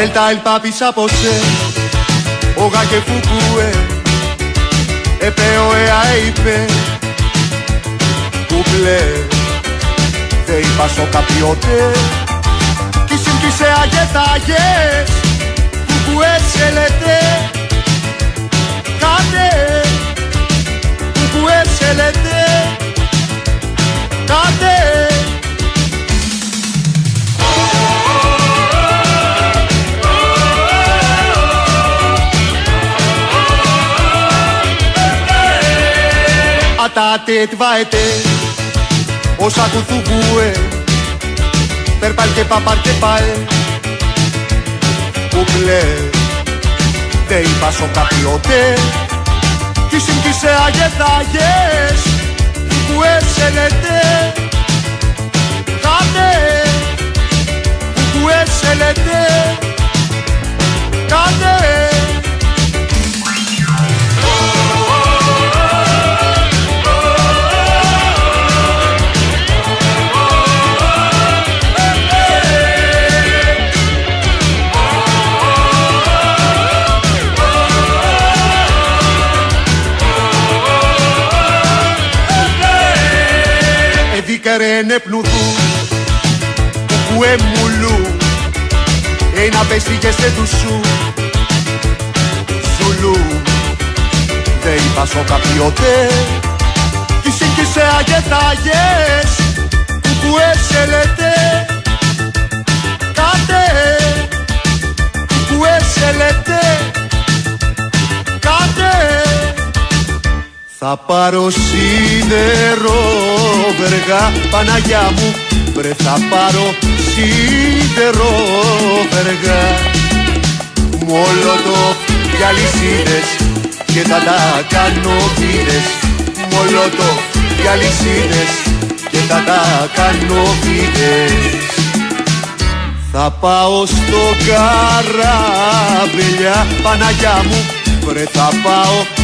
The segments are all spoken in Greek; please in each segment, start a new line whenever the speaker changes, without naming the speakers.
Ελτα el papi saposé, όγα και φουκούε, επέω εα είπε, κουπλέ, δε είπα σο καπιότε, κι συμπτήσε αγετάγες, κουκουέ σε λέτε, κάτε, κουκουέ σε λέτε, κάτε, Atate tvaete Όσα κουθουκούε Περπάλ και παπάρ και πάε Κουκλέ Δε είπα σο καπιότε Κι συμπτήσε αγεθάγες Κουκουέ σε λέτε Κάτε Κουκουέ σε λέτε Κάτε Εδίκαρε πνουδού Κουκουέ μουλού Ένα πέσηγε σε του σου Ζουλού Δε είπα σο καπιότε Κι σύγκυσε αγεθάγες Κουκουέ σε λέτε Κάτε θα πάρω σίδερο βεργά Παναγιά μου. Βρε θα πάρω σίδερο βεργά. Μολότοφ και αλυσίδες και θα τα κάνω βίδες Μολότοφ και αλυσίδες και θα τα κάνω βίδες θα πάω στο καράβελια Παναγιά μου. Βρε θα πάω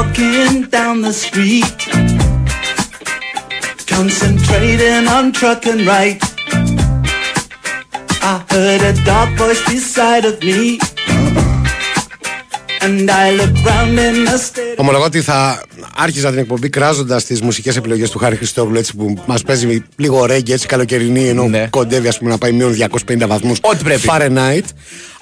walking down the street, concentrating on truck and right. I heard a dark voice beside of me, and I looked round in a state.
Ομολογώ ότι θα άρχιζα την εκπομπή κράζοντας τις μουσικές επιλογές του Χάρη Χριστόγλου έτσι που μας παίζει λίγο ρέγγι, έτσι καλοκαιρινή, ενώ
Ναι.
κοντεύει ας πούμε, να πάει μείον 250 βαθμούς.
Ό,τι πρέπει.
Fahrenheit.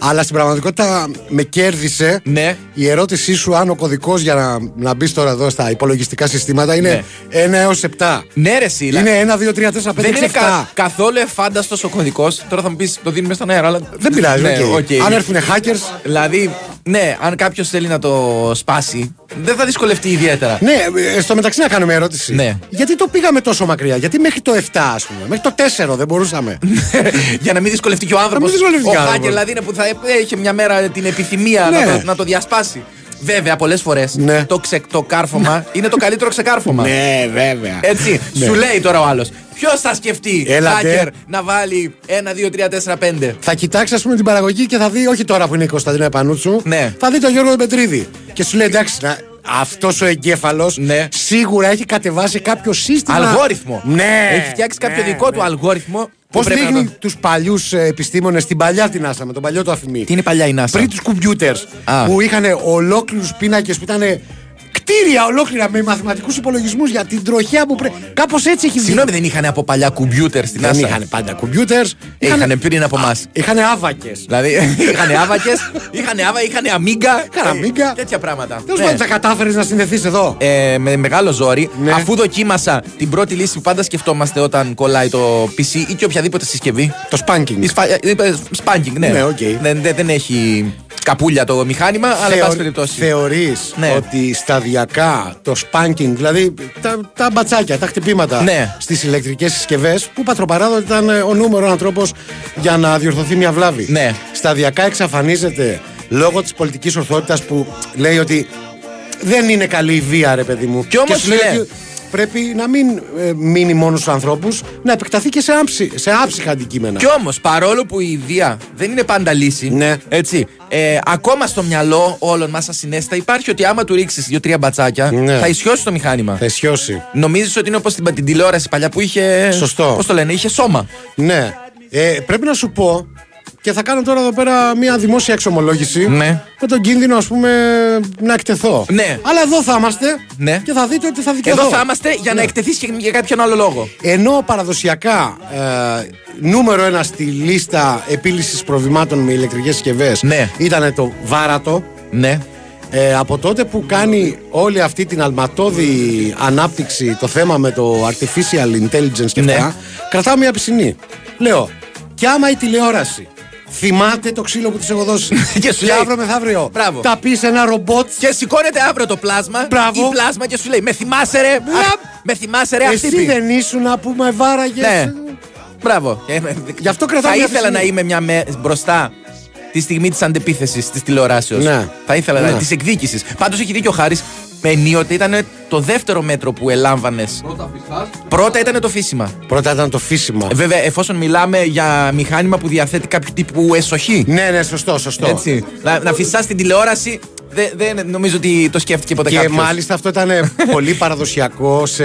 Αλλά στην πραγματικότητα με κέρδισε
Ναι.
η ερώτησή σου αν ο κωδικός για να, να μπεις τώρα εδώ στα υπολογιστικά συστήματα είναι 1 έως 7.
Ναι, ρε, εσύ.
Είναι 1, 2, 3, 4, 5, 6, 7.
Δεν είναι κα- καθόλου ευφάνταστος ο κωδικός. Τώρα θα μου πεις το δίνουμε στον αέρα, αλλά.
Δεν πειράζει,
Ναι,
οκ.
οκ.
Αν έρθουν hackers.
Δηλαδή, ναι, αν κάποιος θέλει να το σπάσει, δεν θα δυσκολευτεί ιδιαίτερα.
Ναι, ε, στο μεταξύ να κάνουμε ερώτηση.
Ναι.
Γιατί το πήγαμε τόσο μακριά, Γιατί μέχρι το 7, ας πούμε. Μέχρι το 4 δεν μπορούσαμε.
Για να μην δυσκολευτεί και ο άνθρωπο.
μην δυσκολευτεί
Ο
και ο
hacker
άνθρωπος.
δηλαδή είναι που θα έχει μια μέρα την επιθυμία
Ναι.
να, το, να το διασπάσει. Βέβαια, πολλές φορές
Ναι.
το, ξε, το κάρφωμα είναι το καλύτερο ξεκάρφωμα.
ναι, βέβαια.
Έτσι,
Ναι.
σου λέει τώρα ο άλλος. Ποιος θα σκεφτεί
Έλατε.
hacker να βάλει 1, 2, 3, 4, 5.
Θα κοιτάξει, ας πούμε, την παραγωγή και θα δει, όχι τώρα που είναι η Κωνσταντίνα Επανούτσου,
Ναι.
θα δει τον Γιώργο Πετρίδη. Και σου λέει, εντάξει, αυτός ο εγκέφαλος
Ναι.
σίγουρα έχει κατεβάσει κάποιο σύστημα.
Αλγόριθμο.
Ναι.
Έχει φτιάξει κάποιο
ναι,
δικό
ναι.
του αλγόριθμο.
Πώς
που πρέπει να
δείχνει
το-
τους παλιούς επιστήμονες την παλιά την άσα με τον παλιό το αφημί;
Τι είναι η παλιά η NASA;
Πριν τους κομπιούτερς
Α.
που είχαν ολόκληρους πίνακες που ήταν κτίρια ολόκληρα με μαθηματικούς υπολογισμούς για την τροχιά που πρέπει. Κάπως έτσι έχει βγει.
Συγγνώμη, δεν είχαν από παλιά κομπιούτερ στην
Δεν
NASA.
είχαν πάντα κομπιούτερ.
Είχαν πριν από εμάς.
Είχαν άβακες.
Δηλαδή, είχαν άβακες, είχαν άβα, είχαν Amiga.
Είχαν Amiga.
Τέτοια πράγματα.
Τέλος
Ναι.
πάντων, τα κατάφερες να συνδεθείς εδώ.
Ε, με μεγάλο ζόρι,
Ναι.
αφού δοκίμασα την πρώτη λύση που πάντα σκεφτόμαστε όταν κολλάει το PC ή και οποιαδήποτε συσκευή.
Το spanking.
Η σπα- ε, είπε Spanking, ναι.
Ναι, οκ.
δεν, δεν, δεν έχει καπούλια το μηχάνημα, αλλά εν πάση περιπτώσει.
Θεωρείς
Ναι.
ότι σταδιακά το spanking, δηλαδή τα, τα μπατσάκια, τα χτυπήματα
Ναι.
στις ηλεκτρικές συσκευές που πατροπαράδοτε ήταν ε, ο νούμερος ένα τρόπος για να διορθωθεί μια βλάβη.
Ναι.
Σταδιακά εξαφανίζεται λόγω της πολιτικής ορθότητας που λέει ότι δεν είναι καλή η βία ρε παιδί μου.
Κι όμως,
σου λέει
φίλε.
ότι πρέπει να μην ε, μείνει μόνος στους ανθρώπους, να επεκταθεί και σε, άψη, σε άψυχα αντικείμενα.
Κι όμως, παρόλο που η βία δεν είναι πάντα λύση,
Ναι.
έτσι, ε, ακόμα στο μυαλό όλων μας ασυνέστα υπάρχει ότι άμα του ρίξεις δύο-τρία μπατσάκια
Ναι.
θα ισιώσει το μηχάνημα.
Θα ισιώσει.
Νομίζεις ότι είναι όπως την, την τηλεόραση παλιά που είχε.
Σωστό.
Πώς το λένε, είχε σώμα.
Ναι. Ε, πρέπει να σου πω και θα κάνω τώρα εδώ πέρα μια δημόσια εξομολόγηση.
Ναι.
Με τον κίνδυνο, ας πούμε, να εκτεθώ.
Ναι.
Αλλά εδώ θα είμαστε
Ναι.
και θα δείτε ότι θα δικαιωθώ.
Εδώ θα είμαστε για να
Ναι.
εκτεθείς και για κάποιον άλλο λόγο.
Ενώ παραδοσιακά ε, νούμερο ένα στη λίστα επίλυσης προβλημάτων με ηλεκτρικές συσκευές
Ναι.
ήταν το βάρατο.
Ναι.
Ε, από τότε που κάνει όλη αυτή την αλματώδη ανάπτυξη το θέμα με το artificial intelligence και
Ναι.
αυτά, κρατάω μια πισινή. Λέω, κι άμα η τηλεόραση θυμάται το ξύλο που της έχω δώσει.
Και σου λέει,
αύριο μεθαύριο
Μπράβο.
τα πεις σε ένα ρομπότ.
Και σηκώνεται αύριο το πλάσμα
Μπράβο.
ή πλάσμα και σου λέει Με θυμάσαι ρε,
Μπράβο.
αχ, με θυμάσαι ρε
Εσύ
αυτοί
δεν ήσουν που με βάραγες.
Ναι. Μπράβο. Ε,
Γι' αυτό κρατάω
Θα
μια
ήθελα
φυσική.
να είμαι μια με, μπροστά τη στιγμή της αντεπίθεσης της τηλεοράσεως.
Ναι.
Θα ήθελα
Ναι.
να. της εκδίκησης. Πάντως έχει δίκιο ο Χάρης. Ενίοτε ήταν το δεύτερο μέτρο που ελάμβανες. Πρώτα ήταν το φύσιμα.
Πρώτα ήταν το φύσιμα.
Ε, Βέβαια, εφόσον μιλάμε για μηχάνημα που διαθέτει κάποιο τύπου εσοχή.
Ναι, ναι, σωστό, σωστό.
Έτσι. Να, να φυσάς την τηλεόραση. Δεν δεν νομίζω ότι το σκέφτηκε ποτέ
Και
κάποιος.
μάλιστα αυτό ήταν πολύ παραδοσιακό σε,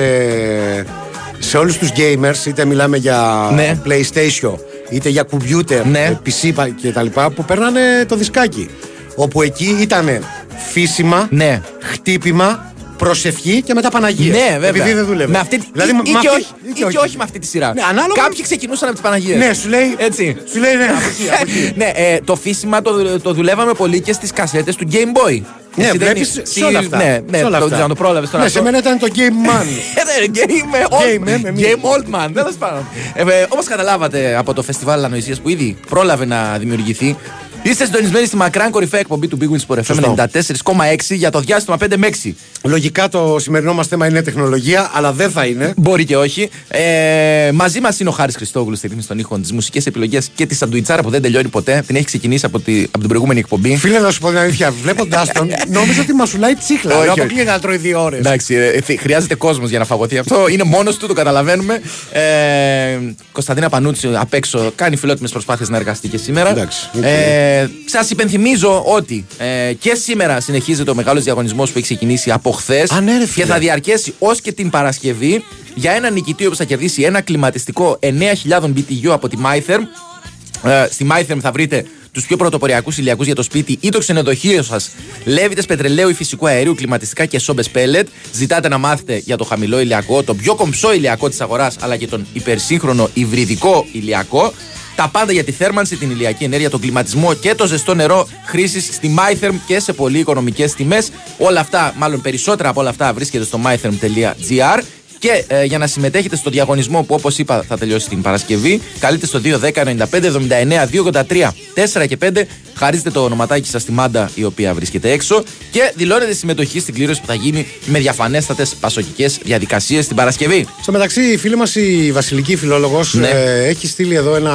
σε όλους τους gamers, είτε μιλάμε για
Ναι.
PlayStation, είτε για computer,
Ναι.
ε, PC πα- και τα λοιπά, που παίρνανε το δισκάκι. Όπου εκεί ήταν φύσιμα,
Ναι.
χτύπημα, προσευχή και μετά Παναγία.
Ναι, βέβαια.
Επειδή δεν δούλευε.
Με αυτή,
Δηλαδή,
ή,
με
ή και
αυτή-
όχι, ή και όχι με αυτή τη σειρά.
Ναι, ανάλογα-
Κάποιοι ξεκινούσαν από τι Παναγίε.
Ναι, σου λέει.
Έτσι.
Σου λέει ναι, από εκεί, από εκεί.
ναι, ε, το φύσιμα το, το δουλεύαμε πολύ και στις κασέτες του Game Boy.
Ναι,
Εσύ δεν
βλέπεις
είσαι-
σε όλα αυτά.
Ναι, ναι,
σε όλα
το,
αυτά.
να το πρόλαβες τώρα.
Ναι,
αυτό.
σε μένα ήταν το Game Man.
Ε, ναι, Game
Game, ε,
Old,
με μία.
game old Man, τέλος πάντων. Ε, Όπως καταλάβατε από το φεστιβάλ Ανοησία που ήδη πρόλαβε να δημιουργηθεί, είστε συντονισμένοι στη μακράν κορυφαία εκπομπή του Big Wins Sport FM
Σωστό.
94,6 για το διάστημα 5 με 6.
Λογικά το σημερινό μας θέμα είναι τεχνολογία, αλλά δεν θα είναι.
Μπορεί και όχι. Ε, μαζί μας είναι ο Χάρης Χριστόγλου στη ρύθμιση των ήχων, τις μουσικές επιλογές και τη σαντουιτσάρα που δεν τελειώνει ποτέ. Την έχει ξεκινήσει από, τη, από την προηγούμενη εκπομπή.
Φίλε, να σου πω την αλήθεια, βλέποντάς τον, νόμιζα ότι μασουλάει τσίχλα.
Όχι,
Λέω,
όχι.
αποκλείεται να τρώει δύο ώρες.
Εντάξει, ε, θε- χρειάζεται κόσμος για να φαγωθεί αυτό. Είναι μόνος του, το καταλαβαίνουμε. Ε, Κωνσταντίνα Πανούτσι απ' έξω κάνει φιλότιμες προσπάθειες να εργαστεί και σήμερα.
Εντάξει, οκ.
Ε, Σας υπενθυμίζω ότι ε, και σήμερα συνεχίζεται ο μεγάλος διαγωνισμός που έχει ξεκινήσει από χθες
Α, ναι, ρε, φίλε.
και θα διαρκέσει ως και την Παρασκευή για ένα νικητή που θα κερδίσει ένα κλιματιστικό 9.000 BTU από τη MyTherm. Ε, στη MyTherm θα βρείτε τους πιο πρωτοποριακούς ηλιακούς για το σπίτι ή το ξενοδοχείο σας, λέβητες πετρελαίου ή φυσικού αερίου, κλιματιστικά και σόμπες πέλετ. Ζητάτε να μάθετε για το χαμηλό ηλιακό, το πιο κομψό ηλιακό της αγοράς, αλλά και τον υπερσύγχρονο υβριδικό ηλιακό. Τα πάντα για τη θέρμανση, την ηλιακή ενέργεια, τον κλιματισμό και το ζεστό νερό χρήσης στη MyTherm και σε πολύ οικονομικές τιμές. Όλα αυτά, μάλλον περισσότερα από όλα αυτά, βρίσκεται στο mytherm.gr. Και ε, για να συμμετέχετε στο διαγωνισμό που όπως είπα θα τελειώσει την Παρασκευή, καλείτε στο 210-95-79-283 4 και 5. Χαρίζετε το ονοματάκι σας στη μάντα η οποία βρίσκεται έξω και δηλώνετε συμμετοχή στην κλήρωση που θα γίνει με διαφανέστατες πασοκικές διαδικασίες την Παρασκευή.
Στο μεταξύ, η φίλη μας η Βασιλική Φιλόλογος
Ναι.
έχει στείλει εδώ ένα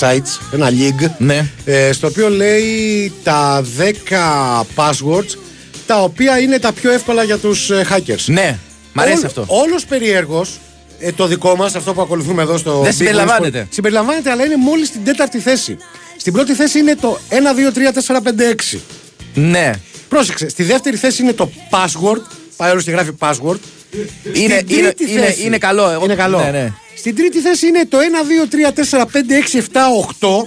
site, ένα link,
Ναι.
ε, στο οποίο λέει τα 10 passwords τα οποία είναι τα πιο εύκολα για τους ε, hackers.
Ναι, μ' αρέσει
Όλ-
αυτό.
Όλος περιέργως, ε, το δικό μας, αυτό που ακολουθούμε εδώ στο...
Δεν
Big
συμπεριλαμβάνεται.
Wings Sport, Συμπεριλαμβάνεται, αλλά είναι μόλις στην τέταρτη θέση. Στην πρώτη θέση είναι το 1, 2, 3, 4, 5, 6.
Ναι.
Πρόσεξε, στη δεύτερη θέση είναι το password. Πάει όλος και γράφει password.
Είναι,
Στην
είναι,
τρίτη
είναι,
θέση-
είναι καλό. Εγώ-
Είναι καλό.
Ναι, ναι.
Στην τρίτη θέση είναι το 1, 2, 3, 4, 5, 6, 7, 8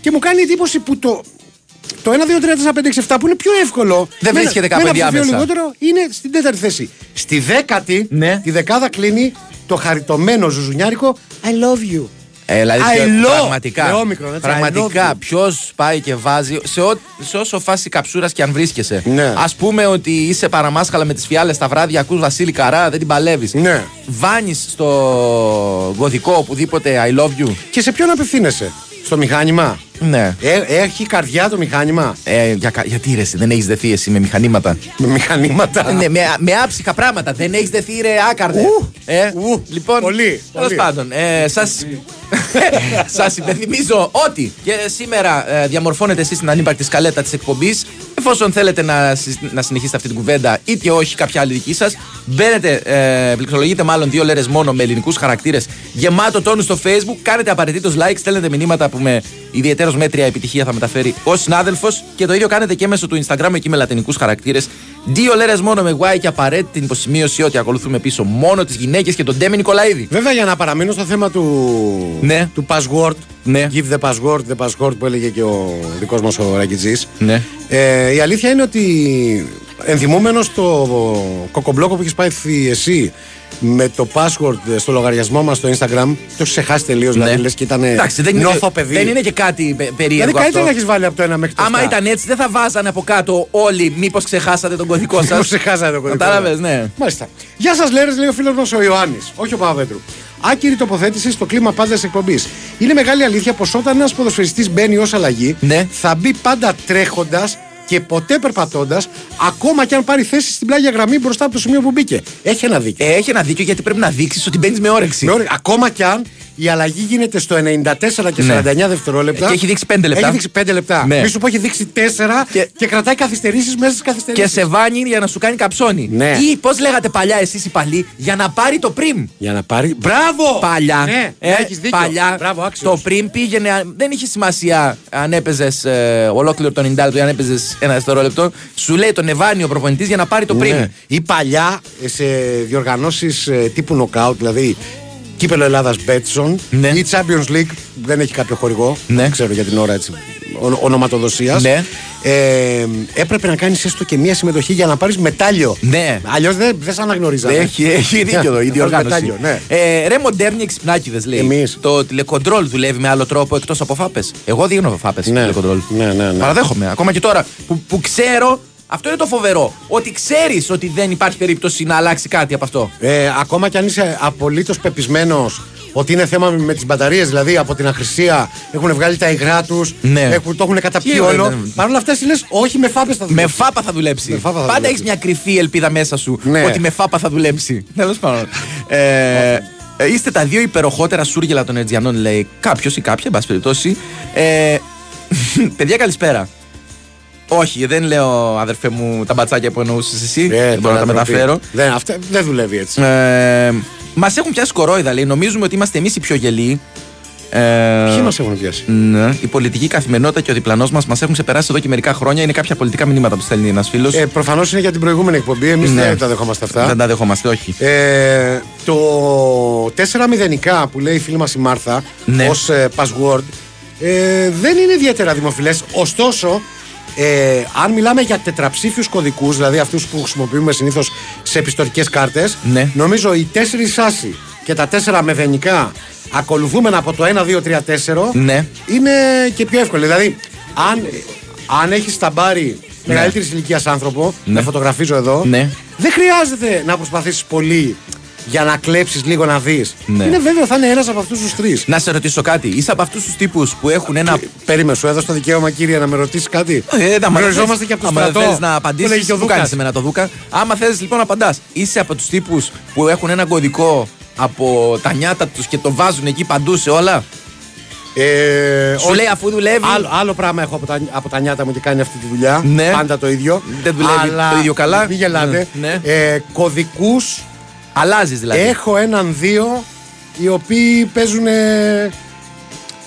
και μου κάνει εντύπωση που το το 1, 2, 3, 4, 5, 6, 7 που είναι πιο εύκολο.
Δεν
με
βρίσκεται
ένα-
κάπου
με ένα ψηφίο
ενδιάμεσα.
λιγότερο είναι στην τέταρτη θέση. Στη δέκατη,
Ναι.
τη δεκάδα κλείνει το χαριτωμένο ζουζουνιάρικο I love you.
Ε, δηλαδή,
I
ποιο-
love.
πραγματικά,
Με όμικρον, έτσι, I love
πραγματικά
you.
ποιος πάει και βάζει σε, ό, σε όσο φάση καψούρας και αν βρίσκεσαι.
Ναι.
Α πούμε ότι είσαι παραμάσχαλα με τις φιάλες τα βράδια, ακούς Βασίλη Καρά, δεν την παλεύεις.
Ναι.
Βάνεις στο γοδικό οπουδήποτε I love you.
Και σε ποιον απευθύνεσαι, στο μηχάνημα;
Ναι.
Ε, έχει καρδιά το μηχάνημα;
Ε, για, κα- γιατί ρε, εσύ, δεν έχεις δεθεί εσύ με μηχανήματα;
Με μηχανήματα;
ναι, με, με άψυχα πράγματα. Δεν έχεις δεθεί ρε άκαρδε.
Ου,
ε,
ου,
λοιπόν,
πολύ,
τέλος
πολύ.
πάντων, ε, σας, σας υπενθυμίζω ότι και σήμερα ε, διαμορφώνετε εσείς την ανύπαρκτη σκαλέτα της εκπομπής. Εφόσον θέλετε να, συ- να συνεχίσετε αυτή την κουβέντα ή και όχι κάποια άλλη δική σας, μπαίνετε, ε, πληκτρολογείτε μάλλον δύο λέρες μόνο με ελληνικούς χαρακτήρες γεμάτο τόνους στο facebook, κάνετε απαραίτητος like, στέλνετε μηνύματα που με ιδιαίτερος μέτρια επιτυχία θα μεταφέρει ο συνάδελφος και το ίδιο κάνετε και μέσω του instagram εκεί με λατινικούς χαρακτήρες. Δύο λέρες μόνο με Y και απαραίτητη υποσημείωση ότι ακολουθούμε πίσω μόνο τις γυναίκες και τον Ντέμι Νικολαίδη.
Βέβαια για να παραμείνω στο θέμα του,
Ναι.
του password,
Ναι.
give the password, the password που έλεγε και ο δικός μας ο Ρακιτζής.
Ναι.
Ε, η αλήθεια είναι ότι ενθυμούμενος το κοκομπλόκο που έχεις πάει εσύ με το password στο λογαριασμό μας στο Instagram, το έχεις ξεχάσει τελείως, δηλαδή λες και ήταν
Ναι. Εντάξει, δεν,
νόθο
είναι,
παιδί.
δεν είναι και κάτι πε- περίεργο
Δηλαδή
αυτό.
καλύτερα να έχεις βάλει από το ένα μέχρι το
Άμα
εφτά.
ήταν έτσι, δεν θα βάζανε από κάτω όλοι μήπως ξεχάσατε τον κωδικό σας.
Μήπως ξεχάσατε το κωδικό.
Κατάλαβες, ναι.
Μάλιστα. Γεια σας, Λέρες, λέει ο φίλος μας ο Ιωάννης, όχι ο Παπαβέτρου. Άκυρη τοποθέτηση στο κλίμα πάντας τη εκπομπής. Είναι μεγάλη αλήθεια πως όταν ένας ποδοσφαιριστής μπαίνει ως αλλαγή,
Ναι.
θα μπει πάντα τρέχοντας και ποτέ περπατώντας, ακόμα και αν πάρει θέση στην πλάγια γραμμή μπροστά από το σημείο που μπήκε. Έχει ένα δίκιο.
Ε, έχει ένα δίκιο γιατί πρέπει να δείξεις ότι μπαίνεις με όρεξη.
Με όρεξη. Ακόμα και αν η αλλαγή γίνεται στο 94 και
Ναι.
49 δευτερόλεπτα.
Και έχει δείξει πέντε λεπτά.
Έχει δείξει 5 λεπτά.
Ναι.
Μη σου πω έχει δείξει 4 και,
Και-
κρατάει καθυστερήσεις μέσα στις καθυστερήσεις.
Και σε βάνει για να σου κάνει καψόνι.
Ναι.
Ή πώς λέγατε παλιά εσείς οι παλιοί, για να πάρει το πριμ.
Για να πάρει. Μπράβο!
Παλιά.
Ναι,
ε,
έχεις δίκιο.
παλιά
Μπράβο, άξιος.
το πριμ πήγαινε. α- Δεν είχε σημασία αν έπαιζες ε, ολόκληρο το 90 λεπτό ή αν έπαιζες ένα δευτερόλεπτο. Σου λέει τον Εβάνιο προπονητής για να πάρει το πριμ.
Ναι. Ή παλιά ε, σε διοργανώσεις τύπου νοκάουτ, δηλαδή κύπελο Ελλάδας Μπέτσον
Ναι.
ή Champions League, δεν έχει κάποιο χορηγό.
Ναι.
Δεν ξέρω για την ώρα έτσι. Ονοματοδοσίας.
Ναι.
Ε, έπρεπε να κάνεις έστω και μία συμμετοχή για να πάρεις μετάλλιο.
Ναι.
Αλλιώς δεν, δεν σε αναγνωρίζανε.
Έχει, έχει δίκιο εδώ η
Να
διοργάνωση.
πάρεις μετάλλιο, ναι.
ε, ρε μοντέρνοι εξυπνάκιδε λέει.
Εμείς.
Το τηλεκοντρόλ δουλεύει με άλλο τρόπο εκτός από φάπες. Εγώ δίνω φάπες
Ναι.
τηλεκοντρόλ.
Ναι, ναι, ναι.
Παραδέχομαι. Ακόμα και τώρα που, που ξέρω. Αυτό είναι το φοβερό. Ότι ξέρεις ότι δεν υπάρχει περίπτωση να αλλάξει κάτι από αυτό.
Ε, ακόμα κι αν είσαι απολύτως πεπισμένος ότι είναι θέμα με τις μπαταρίες, δηλαδή από την αχρησία έχουν βγάλει τα υγρά τους,
Ναι.
το έχουν καταπιεί
Τι
όλο.
ωραία, ναι.
Παρ' όλα αυτά, εσύ λες, όχι με φάπες θα
Με
δουλεύει.
φάπα θα δουλέψει.
Με φάπα θα
Πάντα
δουλέψεις.
έχει μια κρυφή ελπίδα μέσα σου
Ναι.
ότι με φάπα θα δουλέψει. Τέλος πάντων. ε, ε, είστε τα δύο υπεροχότερα σούργελα των Ερτζιανών, λέει κάποιος ή κάποια, εν πάση περιπτώσει. Ε, παιδιά, καλησπέρα. Όχι, δεν λέω αδερφέ μου τα μπατσάκια που εννοούσες εσύ.
Ε,
δεν μπορώ να τα
τώρα ντροπή.
μεταφέρω.
Δεν, αυτά, δεν δουλεύει έτσι.
Ε, Μας έχουν πιάσει κορόιδα, λέει. Νομίζουμε ότι είμαστε εμείς οι πιο γελοί. Ε,
Ποιοι μας έχουν πιάσει;
ναι, η πολιτική καθημερινότητα και ο διπλανός μας μας έχουν ξεπεράσει εδώ και μερικά χρόνια. Είναι κάποια πολιτικά μηνύματα που στέλνει ένας φίλος.
Ε, Προφανώς είναι για την προηγούμενη εκπομπή. Εμείς
Ναι.
δεν τα δεχόμαστε αυτά.
Δεν τα δεχόμαστε, όχι.
Ε, το 4 μηδενικά που λέει η φίλη μας η Μάρθα
Ναι.
ως ε, password ε, δεν είναι ιδιαίτερα δημοφιλές ωστόσο ε, αν μιλάμε για τετραψήφιους κωδικούς δηλαδή αυτούς που χρησιμοποιούμε συνήθως σε επιστορικές κάρτες
Ναι.
νομίζω οι 4 άσοι και τα 4 μεδενικά ακολουθούμενα από το 1, 2, 3, 4
Ναι.
είναι και πιο εύκολο δηλαδή αν, αν έχεις σταμπάρει μεγαλύτερης ηλικίας άνθρωπο,
Ναι.
με φωτογραφίζω εδώ,
Ναι.
δεν χρειάζεται να προσπαθήσεις πολύ για να κλέψεις λίγο να δεις.
Ναι.
Είναι βέβαιο θα είναι ένας από αυτούς τους τρεις.
Να σε ρωτήσω κάτι. Είσαι από αυτούς τους τύπους που έχουν ένα.
Περίμενε, σου έδωσε το δικαίωμα, κύριε, να με ρωτήσεις κάτι.
Ε, άμα δεν
Γνωριζόμαστε
θες-
και από το
άμα δεν
στρατό.
θες να
Το
απαντήσεις,
λέγει και ο
που
Δούκας.
κάνεις εμένα το Δούκα. Άμα θε λοιπόν να απαντάς, είσαι από τους τύπους που έχουν ένα κωδικό από τα νιάτα τους και το βάζουν εκεί παντού σε όλα;
Ε,
Σου
όχι.
λέει αφού δουλεύει.
Άλλο, άλλο πράγμα έχω από τα, από τα νιάτα μου και κάνει αυτή τη δουλειά.
Ναι.
Πάντα το ίδιο.
Δεν δουλεύει το ίδιο καλά.
Μην γελάτε.
Ναι,
Ε, Κωδικούς
Αλλάζεις δηλαδή.
έχω έναν-δύο οι οποίοι παίζουν. ε,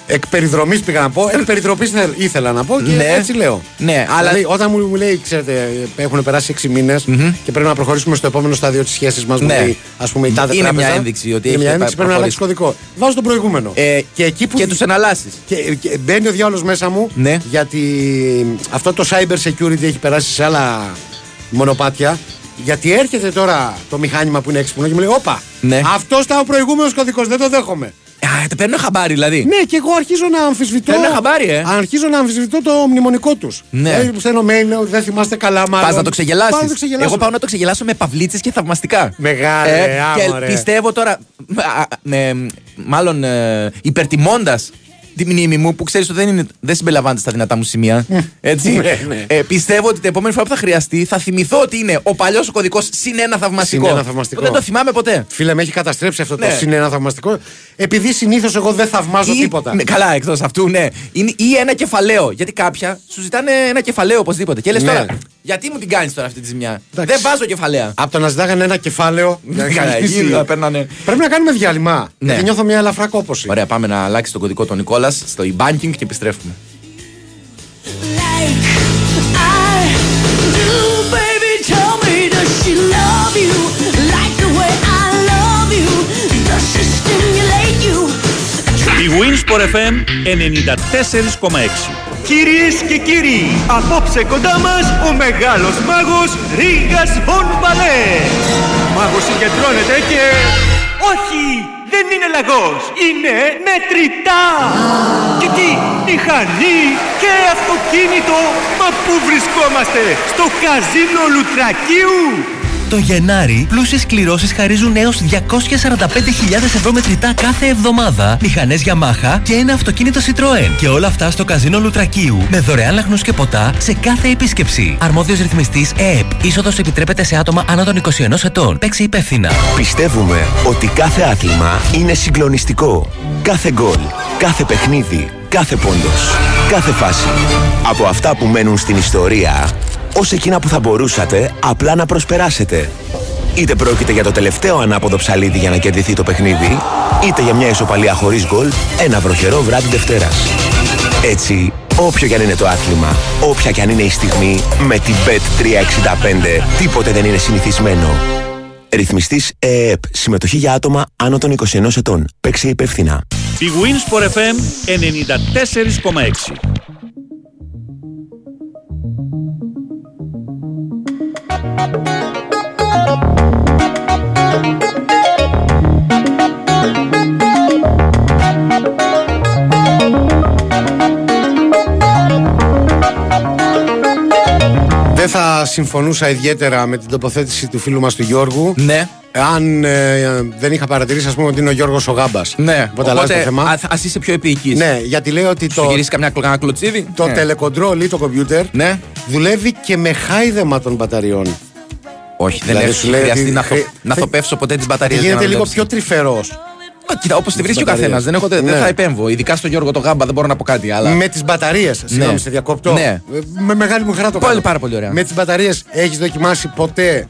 Εκ περιδρομής πήγα να πω, εκ περιτροπή ήθελα να πω και
Ναι.
έτσι λέω.
Ναι, αλλά-
Δηλαδή, όταν μου, μου λέει, ξέρετε, έχουν περάσει 6 μήνες και πρέπει να προχωρήσουμε στο επόμενο στάδιο της σχέσης μας,
Ναι.
μου λέει, ας πούμε, η τάδε
Είναι
τράπεζα.
μια ένδειξη ότι
είναι μια
έχετε
ένδειξη, πρέπει να αλλάξεις κωδικό. Βάζω τον προηγούμενο.
Ε,
και εκεί που.
Και τους εναλλάσσεις.
Και, και μπαίνει ο διάολος μέσα μου
Ναι.
γιατί αυτό το cyber security έχει περάσει σε άλλα μονοπάτια. Γιατί έρχεται τώρα το μηχάνημα που είναι έξυπνο και μου λέει: Όπα,
Ναι.
αυτός ήταν ο προηγούμενος κωδικός, δεν το δέχομαι.
Α, τα παίρνω χαμπάρι δηλαδή.
Ναι, και εγώ αρχίζω να αμφισβητώ.
Παίρνουν χαμπάρι, ε.
Αρχίζω να αμφισβητώ το μνημονικό τους.
Ναι.
Δηλαδή που στέλνω mail, δεν θυμάστε καλά, μάλλον.
Πας να το ξεγελάσεις.
Πάω να το ξεγελάσω.
Εγώ πάω να το ξεγελάσω με παυλίτσες και θαυμαστικά.
Μεγάλε,
Ε,
άμα, ρε.
και πιστεύω τώρα. α, με, μάλλον ε, υπερτιμώντας τη μνήμη μου που ξέρεις ότι δεν, είναι, δεν συμπεριλαμβάνεται στα δυνατά μου σημεία. Έτσι.
Ναι, ναι.
Ε, πιστεύω ότι την επόμενη φορά που θα χρειαστεί θα θυμηθώ ότι είναι ο παλιός κωδικός συν ένα θαυμαστικό.
Συν ένα θαυμαστικό.
Που Δεν το θυμάμαι ποτέ.
Φίλε, με έχει καταστρέψει αυτό το
Ναι.
συν ένα θαυμαστικό. Επειδή συνήθως εγώ δεν θαυμάζω
Ή-
τίποτα.
ναι, καλά, εκτός αυτού, ναι. Είναι, ή ένα κεφαλαίο. Γιατί κάποια σου ζητάνε ένα κεφαλαίο οπωσδήποτε. Και λες
Ναι.
τώρα, γιατί μου την κάνεις τώρα αυτή τη ζημιά;
Εντάξει.
Δεν βάζω κεφαλαία.
Από το να ζητάγανε ένα κεφάλαιο. για να
Καλά,
γυρίσει.
εκεί θα παίρνανε.
Πρέπει να κάνουμε διάλειμμα.
Ναι.
Γιατί νιώθω μια ελαφρά κόπωση.
Ωραία, πάμε να αλλάξει τον κωδικό του Νικόλας στο e-banking και επιστρέφουμε.
like I do, baby. Tell me, does she love you;
Winsport FM 94,6.
Κυρίες και κύριοι, απόψε κοντά μας ο μεγάλος μάγος Ρίγας Βον Μπαλές. Ο μάγος συγκεντρώνεται και... Όχι, δεν είναι λαγός, είναι μετρητά. Και τι, μηχανή και αυτοκίνητο, μα πού βρισκόμαστε, στο καζίνο Λουτρακίου;
Το Γενάρη, πλούσιες κληρώσεις χαρίζουν έως 245.000 ευρώ μετρητά κάθε εβδομάδα, μηχανές Yamaha και ένα αυτοκίνητο Citroën. Και όλα αυτά στο καζίνο Λουτρακίου, με δωρεάν λαχνούς και ποτά σε κάθε επίσκεψη. Αρμόδιος ρυθμιστής ΕΕΠ. Είσοδος επιτρέπεται σε άτομα άνω των 21 ετών. Παίξει υπεύθυνα.
Πιστεύουμε ότι κάθε άθλημα είναι συγκλονιστικό. Κάθε γκολ, κάθε παιχνίδι, κάθε πόντος, κάθε φάση. Από αυτά που μένουν στην ιστορία, ως εκείνα που θα μπορούσατε απλά να προσπεράσετε. Είτε πρόκειται για το τελευταίο ανάποδο ψαλίδι για να κερδιθεί το παιχνίδι, είτε για μια ισοπαλία χωρίς γκολ, ένα βροχερό βράδυ Δευτέρας. Έτσι, όποιο κι αν είναι το άθλημα, όποια κι αν είναι η στιγμή, με την Bet365 τίποτε δεν είναι συνηθισμένο. Ρυθμιστής ΕΕΠ. Συμμετοχή για άτομα άνω των 21 ετών. Παίξε υπεύθυνα.
Η Winsport FM 94,6. Thank you.
Δεν θα συμφωνούσα ιδιαίτερα με την τοποθέτηση του φίλου μας του Γιώργου.
Ναι.
Αν ε, δεν είχα παρατηρήσει, ας πούμε, ότι είναι ο Γιώργος ο Γάμπας.
Ναι,
Οπότε αλλάζει το θέμα.
α είσαι πιο επίοικης.
Ναι, γιατί λέει ότι
Σου
το,
γυρίσει καμιά κανένα κλωτσίδι.
το
Ναι.
telecontrol ή το computer
Ναι.
δουλεύει και με χάιδεμα των μπαταριών.
Όχι, δεν
Δηλαδή,
έχει
σου λέει
χρειαστεί
ότι
να, θο,
χρει-
να θοπεύσω ποτέ τις μπαταρίες.
Γίνεται λίγο πιο τρυφερός.
Κοίτα, όπως τη βρίσκει ο
μπαταρίες.
καθένας. Δεν, έχω- δεν
Ναι.
θα επέμβω. Ειδικά στο Γιώργο το γάμπα δεν μπορώ να πω κάτι. Αλλά...
Με τις μπαταρίες. Συγγνώμη, σε διακόπτω.
Ναι.
Ε, Με μεγάλη μου χαρά το
Πολύ,
κάνω.
πάρα πολύ ωραία.
Με τις μπαταρίες έχεις δοκιμάσει ποτέ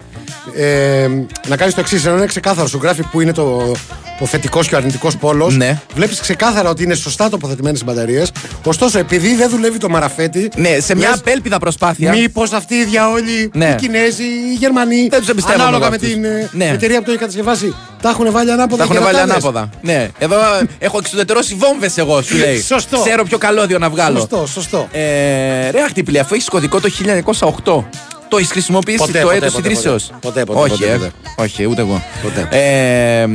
ε, να κάνεις το εξής. Ενώ είναι ξεκάθαρο, σου γράφει που είναι το, ο θετικό και ο αρνητικός πόλος.
Ναι.
Βλέπεις ξεκάθαρα ότι είναι σωστά τοποθετημένες οι μπαταρίες. Ωστόσο, επειδή δεν δουλεύει το μαραφέτη.
Ναι, σε μια
λες,
απέλπιδα προσπάθεια.
Μήπως αυτοί οι διαόλοι,
Ναι.
οι Κινέζοι, οι Γερμανοί,
Δεν τους εμπιστεύομαι
ανάλογα
εγώ
με
αυτούς.
την ε,
Ναι.
εταιρεία που το έχει κατασκευάσει, τα έχουν βάλει ανάποδα.
Τα έχουν
και
βάλει
ρατάδες.
ανάποδα. Ναι. Εδώ ε, έχω εξουδετερώσει βόμβες εγώ, σου λέει.
Σωστό.
Ξέρω ποιο καλώδιο να βγάλω.
Σωστό, σωστό.
Ε, ρε Αχτύπηλη, αφού έχεις κωδικό το 1908, το έχεις χρησιμοποιήσει
Ποτέ,
το
ποτέ,
έτος
ποτέ,
ιδρύσεως;
ποτέ. Ποτέ, ποτέ,
Όχι,
ποτέ,
ε.
ποτέ.
Όχι, ούτε εγώ.
Ποτέ.
Ε,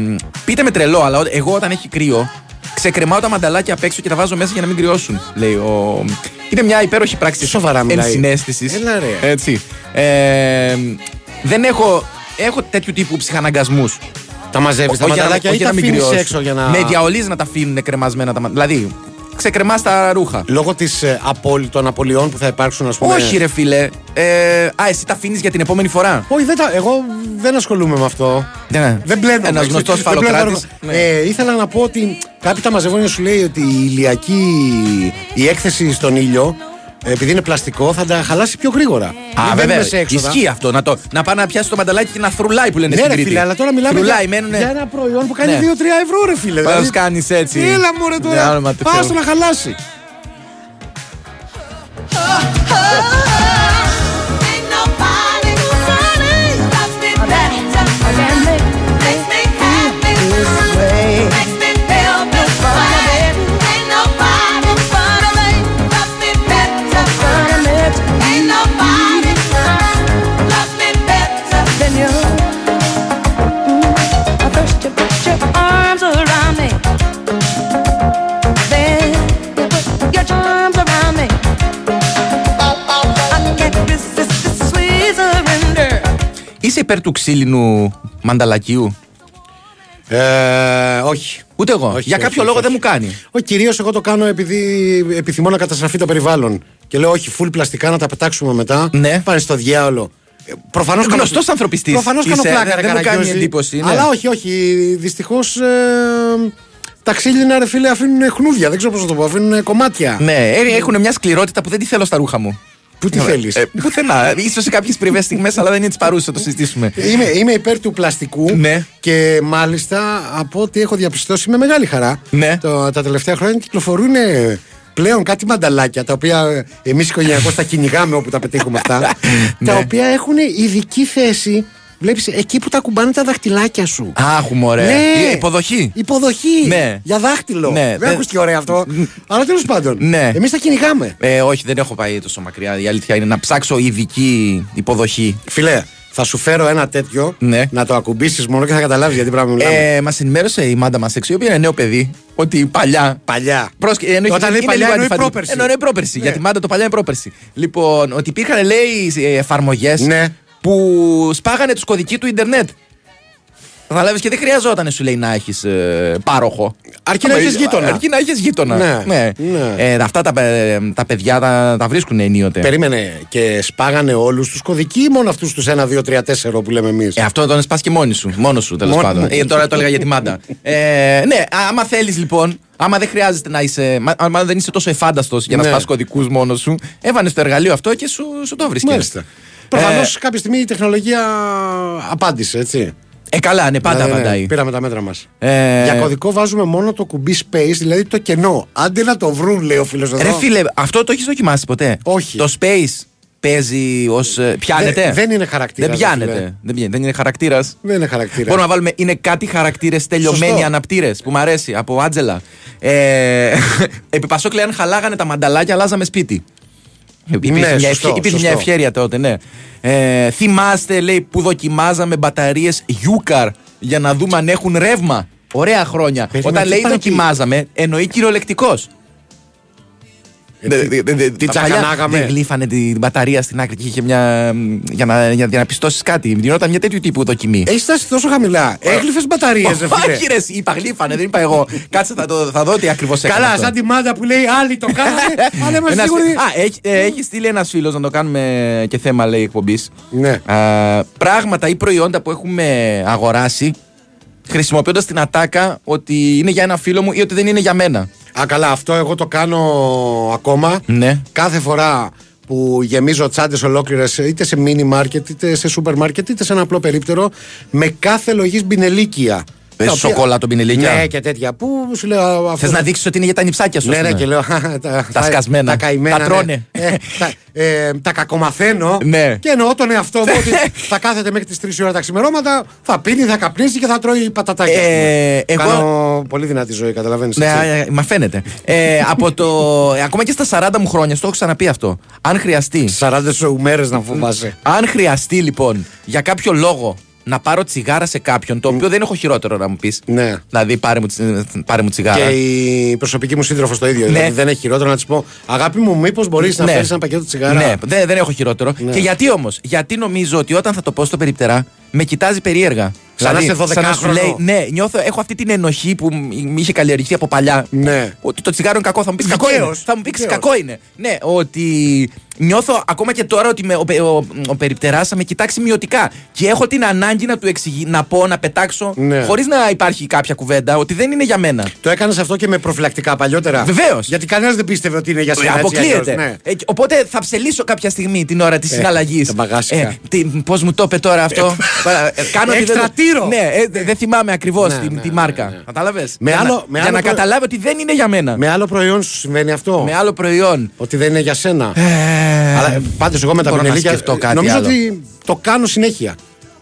πείτε με τρελό, αλλά εγώ όταν έχει κρύο, ξεκρεμάω τα μανταλάκια απ' έξω και τα βάζω μέσα για να μην κρυώσουν. Λέει ο. Είναι μια υπέροχη πράξη
Σοβαρά μιλάει.
ενσυναίσθησης.
Έλα, ρε.
Έτσι. Ε, δεν έχω. Έχω τέτοιου τύπου ψυχαναγκασμούς.
Τα μαζεύεις τα μανταλάκια ή τα αφήνεις έξω για να.
Με διαολίζει να τα αφήνουν κρεμασμένα τα μανταλάκια. Δηλαδή, ξεκρεμά τα ρούχα.
Λόγω της, ε, απόλυ- των απολειών που θα υπάρξουν, ας πούμε.
Όχι, ρε φίλε. Ε, α, εσύ τα αφήνεις για την επόμενη φορά;
Όχι, δεν τα, εγώ δεν ασχολούμαι με αυτό.
Ναι.
Δεν μπλένω.
Ένας
έτσι.
γνωστός
Δεν μπλένω
φαλοκράτης.
τα-
Ναι.
Ε, ήθελα να πω ότι κάποιοι τα μαζεύουν και σου λέει ότι η ηλιακή η έκθεση στον ήλιο επειδή είναι πλαστικό, θα τα χαλάσει πιο γρήγορα.
Α,
Μην
βέβαια.
μπαίνουμε σε έξοδα.
Ισχύει αυτό. Να, το, να πάει να πιάσει το μανταλάκι και να θρουλάει που λένε
Ναι,
στην
ρε
Κρήτη.
φίλε, αλλά τώρα μιλάμε
Θρουλάει,
για,
μένουνε-
για ένα προϊόν που κάνει
Ναι.
2-3 ευρώ, ρε φίλε.
Πώς
Δηλαδή,
κάνεις έτσι;
Έλα μου ρε
Για όνομα
τώρα.
του
Πας
Θεού.
το να χαλάσει.
Είσαι υπέρ του ξύλινου μανταλακίου;
Ε, όχι.
Ούτε εγώ.
Όχι,
Για
όχι,
κάποιο
όχι,
λόγο
όχι.
δεν μου κάνει.
Όχι, κυρίως εγώ το κάνω επειδή επιθυμώ να καταστραφεί το περιβάλλον. Και λέω, όχι, full πλαστικά να τα πετάξουμε μετά.
Ναι.
Πάνε στο διάολο. Προφανώς
Γνωστός ανθρωπιστής
Προφανώς κάνω
είσαι,
πλάκα,
δεν-
ρε
δεν μου κάνει
Καραγκιόζη.
εντύπωση, ναι.
Αλλά όχι, όχι. Δυστυχώς τα ξύλινα ρε φίλε αφήνουν χνούδια. Δεν ξέρω πώς να το πω. Αφήνουν κομμάτια.
Ναι, έχουν μια σκληρότητα που δεν τη θέλω στα ρούχα μου.
Πού τι θέλεις;
Ε, πουθενά. σω σε κάποιες πριβέ στιγμές, αλλά δεν είναι της παρούσας, θα το συζητήσουμε.
Είμαι, είμαι υπέρ του πλαστικού
Ναι.
και μάλιστα από ό,τι έχω διαπιστώσει με μεγάλη χαρά
Ναι.
το, τα τελευταία χρόνια κυκλοφορούν ε, πλέον κάτι μανταλάκια τα οποία εμείς οικογενειακώς τα κυνηγάμε όπου τα πετύχουμε αυτά.
Ναι.
τα οποία έχουν ειδική θέση. Βλέπεις εκεί που τα κουμπάνε τα δαχτυλάκια σου.
Άχου μωρέ.
Ναι.
Η Υποδοχή.
Υποδοχή.
Ναι.
Για δάχτυλο.
Ναι,
Δεν
δεν-
ακούστηκε ωραίο αυτό. Αλλά τέλος πάντων.
Ναι.
Εμείς τα κυνηγάμε.
Ε, όχι, δεν έχω πάει τόσο μακριά. Η αλήθεια είναι να ψάξω ειδική υποδοχή.
Φιλέ, θα σου φέρω ένα τέτοιο
Ναι.
να το ακουμπήσεις μόνο και θα καταλάβεις γιατί πράγμα μιλάμε.
Ε, Μας ενημέρωσε η μάντα μας έξω, η οποία είναι νέο παιδί, ότι παλιά.
Παλιά.
Πρόσκε, εννοείς,
Όταν λέει
είναι
παλιά
λίγο
εννοεί
αντιφατικό.
πρόπερση.
Εννοεί πρόπερση.
Ναι.
Για τη μάντα το παλιά είναι πρόπερση. Λοιπόν, ότι υπήρχαν, λέει, εφαρμογές
Ναι.
Που σπάγανε του κωδικοί του Ιντερνετ. Καταλάβει και δεν χρειαζόταν, σου λέει, να έχεις πάροχο.
Αρκεί να
Άμα-
έχεις γείτονα.
Αρκεί να έχεις γείτονα.
Ναι, ναι.
Ε, αυτά τα, παι- τα παιδιά τα, τα βρίσκουν ενίοτε.
Περίμενε και σπάγανε όλους τους κωδικοί ή μόνο αυτούς τους 1, 2, 3, 4 που λέμε εμείς;
Ε, αυτό τον σπάς και μόνη σου. Μόνος σου τέλος
Μόνο
πάντων.
μου.
Ε, τώρα το έλεγα για τη μάντα. Ε, ναι, άμα θέλεις λοιπόν, άμα δεν χρειάζεται να είσαι. μα- Άμα δεν είσαι τόσο εφάνταστος για να
Ναι.
σπάς κωδικούς μόνος σου, έβανε το εργαλείο αυτό και σου, σου το βρίσκεις.
Μάλιστα. Προφανώς κάποια στιγμή η τεχνολογία απάντησε, έτσι.
Ε, καλά, ναι, πάντα
Δηλαδή, ναι,
απαντάει.
Πήραμε τα μέτρα μας.
Ε,
Για κωδικό βάζουμε μόνο το κουμπί space, δηλαδή το κενό. Άντε να το βρουν, λέει ο φίλος εδώ.
Ρε φίλε, αυτό το έχεις δοκιμάσει ποτέ;
Όχι.
Το space παίζει ως. Πιάνεται;
Δεν- δεν είναι χαρακτήρας,
Δεν
ρε
πιάνεται.
φίλε.
Δεν, πιάνεται. δεν είναι χαρακτήρας.
Δεν είναι χαρακτήρας.
Μπορούμε να βάλουμε. Είναι κάτι χαρακτήρες τελειωμένοι
Σωστό.
αναπτήρες που μου αρέσει από Άτζελα. Ε, επί Πασόκ λέει αν χαλάγανε τα μανταλάκια, αλλάζαμε σπίτι. Υπήρχε,
Ναι,
μια,
σωστό,
ευχε- υπήρχε μια
σωστό.
ευχέρεια τότε, ναι. Ε, θυμάστε, λέει, που δοκιμάζαμε μπαταρίες Γιούκαρ για να δούμε αν έχουν ρεύμα. Ωραία χρόνια.
Περίμενε,
Όταν
τι
λέει
πάνε εκεί;
δοκιμάζαμε, εννοεί κυριολεκτικός.
Ε, τι- Τι τσακανάγαμε.
Δεν γλύφανε την μπαταρία στην άκρη και είχε μια. για να, για, για να πιστώσεις κάτι. Γινόταν μια τέτοιου τύπου δοκιμή.
Έχεις φτάσει τόσο χαμηλά. Έγλυφες μπαταρίες, ρε φίλε.
Όχι, ρε, εσύ, είπα γλύφανε, δεν είπα εγώ. Κάτσε, θα, το, θα δω τι ακριβώς έκανε.
Καλά,
αυτό.
σαν τη μάντα που λέει άλλοι το κάνανε. Αλλά είμαστε
Ένας-
σίγουροι.
Α, έχει, ε, έχει στείλει ένας φίλος να το κάνουμε και θέμα, λέει εκπομπής.
Ναι.
πράγματα ή προϊόντα που έχουμε αγοράσει χρησιμοποιώντας την ατάκα ότι είναι για ένα φίλο μου ή ότι δεν είναι για μένα.
Α, καλά, αυτό εγώ το κάνω ακόμα.
Ναι.
Κάθε φορά που γεμίζω τσάντες ολόκληρες, είτε σε μίνι μάρκετ, είτε σε σούπερ μάρκετ, είτε σε ένα απλό περίπτερο, με κάθε λογής μπινελίκια.
Ε,
Τα οποία-
σοκολάτο μπινελίκια;
Ναι, και τέτοια. Που σου λέω. αυτό-
Θες να δείξεις ότι είναι για τα νυψάκια σου.
Ναι,
ας
ναι,
πούμε.
και λέω. «Χα, τα,
Τα σκασμένα.
Τα καημένα.
Τα
ναι.
τρώνε.
Ε, τα, ε, τα κακομαθαίνω.
Ναι.
Και εννοώ τον εαυτό μου ότι θα κάθεται μέχρι τις 3 ώρα τα ξημερώματα, θα πίνει, θα καπνίσει και θα τρώει πατατάκια.
Ε, εγώ-
Κάνω πολύ δυνατή ζωή, καταλαβαίνεις.
Ναι, ε, μα φαίνεται. Ε, από το, ε, ακόμα και στα 40 μου χρόνια, στο έχω ξαναπεί αυτό. Αν χρειαστεί.
40 μέρες να φοβάσαι.
Αν χρειαστεί λοιπόν για κάποιο λόγο να πάρω τσιγάρα σε κάποιον, το οποίο δεν έχω χειρότερο να μου πεις.
Ναι.
Δηλαδή πάρε μου, τσι- πάρε μου τσιγάρα.
Και η προσωπική μου σύντροφος το ίδιο.
Ναι.
Δηλαδή δεν έχει χειρότερο να της πω Αγάπη μου, μήπως μπορείς να
Ναι.
φέρεις ένα πακέτο τσιγάρα;
Ναι, δεν, δεν έχω χειρότερο.
Ναι.
Και γιατί όμως, γιατί νομίζω ότι όταν θα το πω στο περιπτερά, με κοιτάζει περίεργα.
Σαν να είσαι
σαν να σου
12χρονο.
λέει, ναι, νιώθω, έχω αυτή την ενοχή που μ- μ' είχε καλλιεργηθεί από παλιά.
Ναι.
Ότι το τσιγάρο είναι κακό, θα μου πεις κακό
Δικαίως,
είναι. Θα μου πεις
δικαίως.
κακό είναι. Ναι, ότι νιώθω ακόμα και τώρα ότι με, ο, ο, ο, ο περιπτεράς θα με κοιτάξει μειωτικά. Και έχω την ανάγκη να του εξηγεί, να πω, να πετάξω,
Ναι.
χωρίς να υπάρχει κάποια κουβέντα, ότι δεν είναι για μένα.
Το έκανες αυτό και με προφυλακτικά παλιότερα.
Βεβαίως.
Γιατί κανένας δεν πίστευε ότι είναι για σένα. έτσι κι
Αποκλείεται.
αλλιώς, ναι.
Ε, οπότε θα ψελίσω κάποια στιγμή την ώρα της
Ε,
συναλλαγής.
τα μπαγάσικα.
Πώς μου το είπε τώρα αυτό; Παρα- ε, κάνω ότι δεν-
Εκστρατήρω.
Ναι, ε, δε- δεν θυμάμαι ακριβώς
Ναι,
τη,
ναι,
τη
ναι,
μάρκα.
ναι.
Κατάλαβες;
Με
για
άλλο-
να,
με
για
άλλο
να
προ-
καταλάβει ότι δεν είναι για μένα.
Με άλλο προϊόν σου συμβαίνει αυτό;
Με άλλο προϊόν.
Ότι δεν είναι για σένα;
Ε,
Αλλά πάντως εγώ με τα
μπορώ να
πινελίκια.
σκεφτώ κάτι
νομίζω
άλλο.
ότι το κάνω συνέχεια.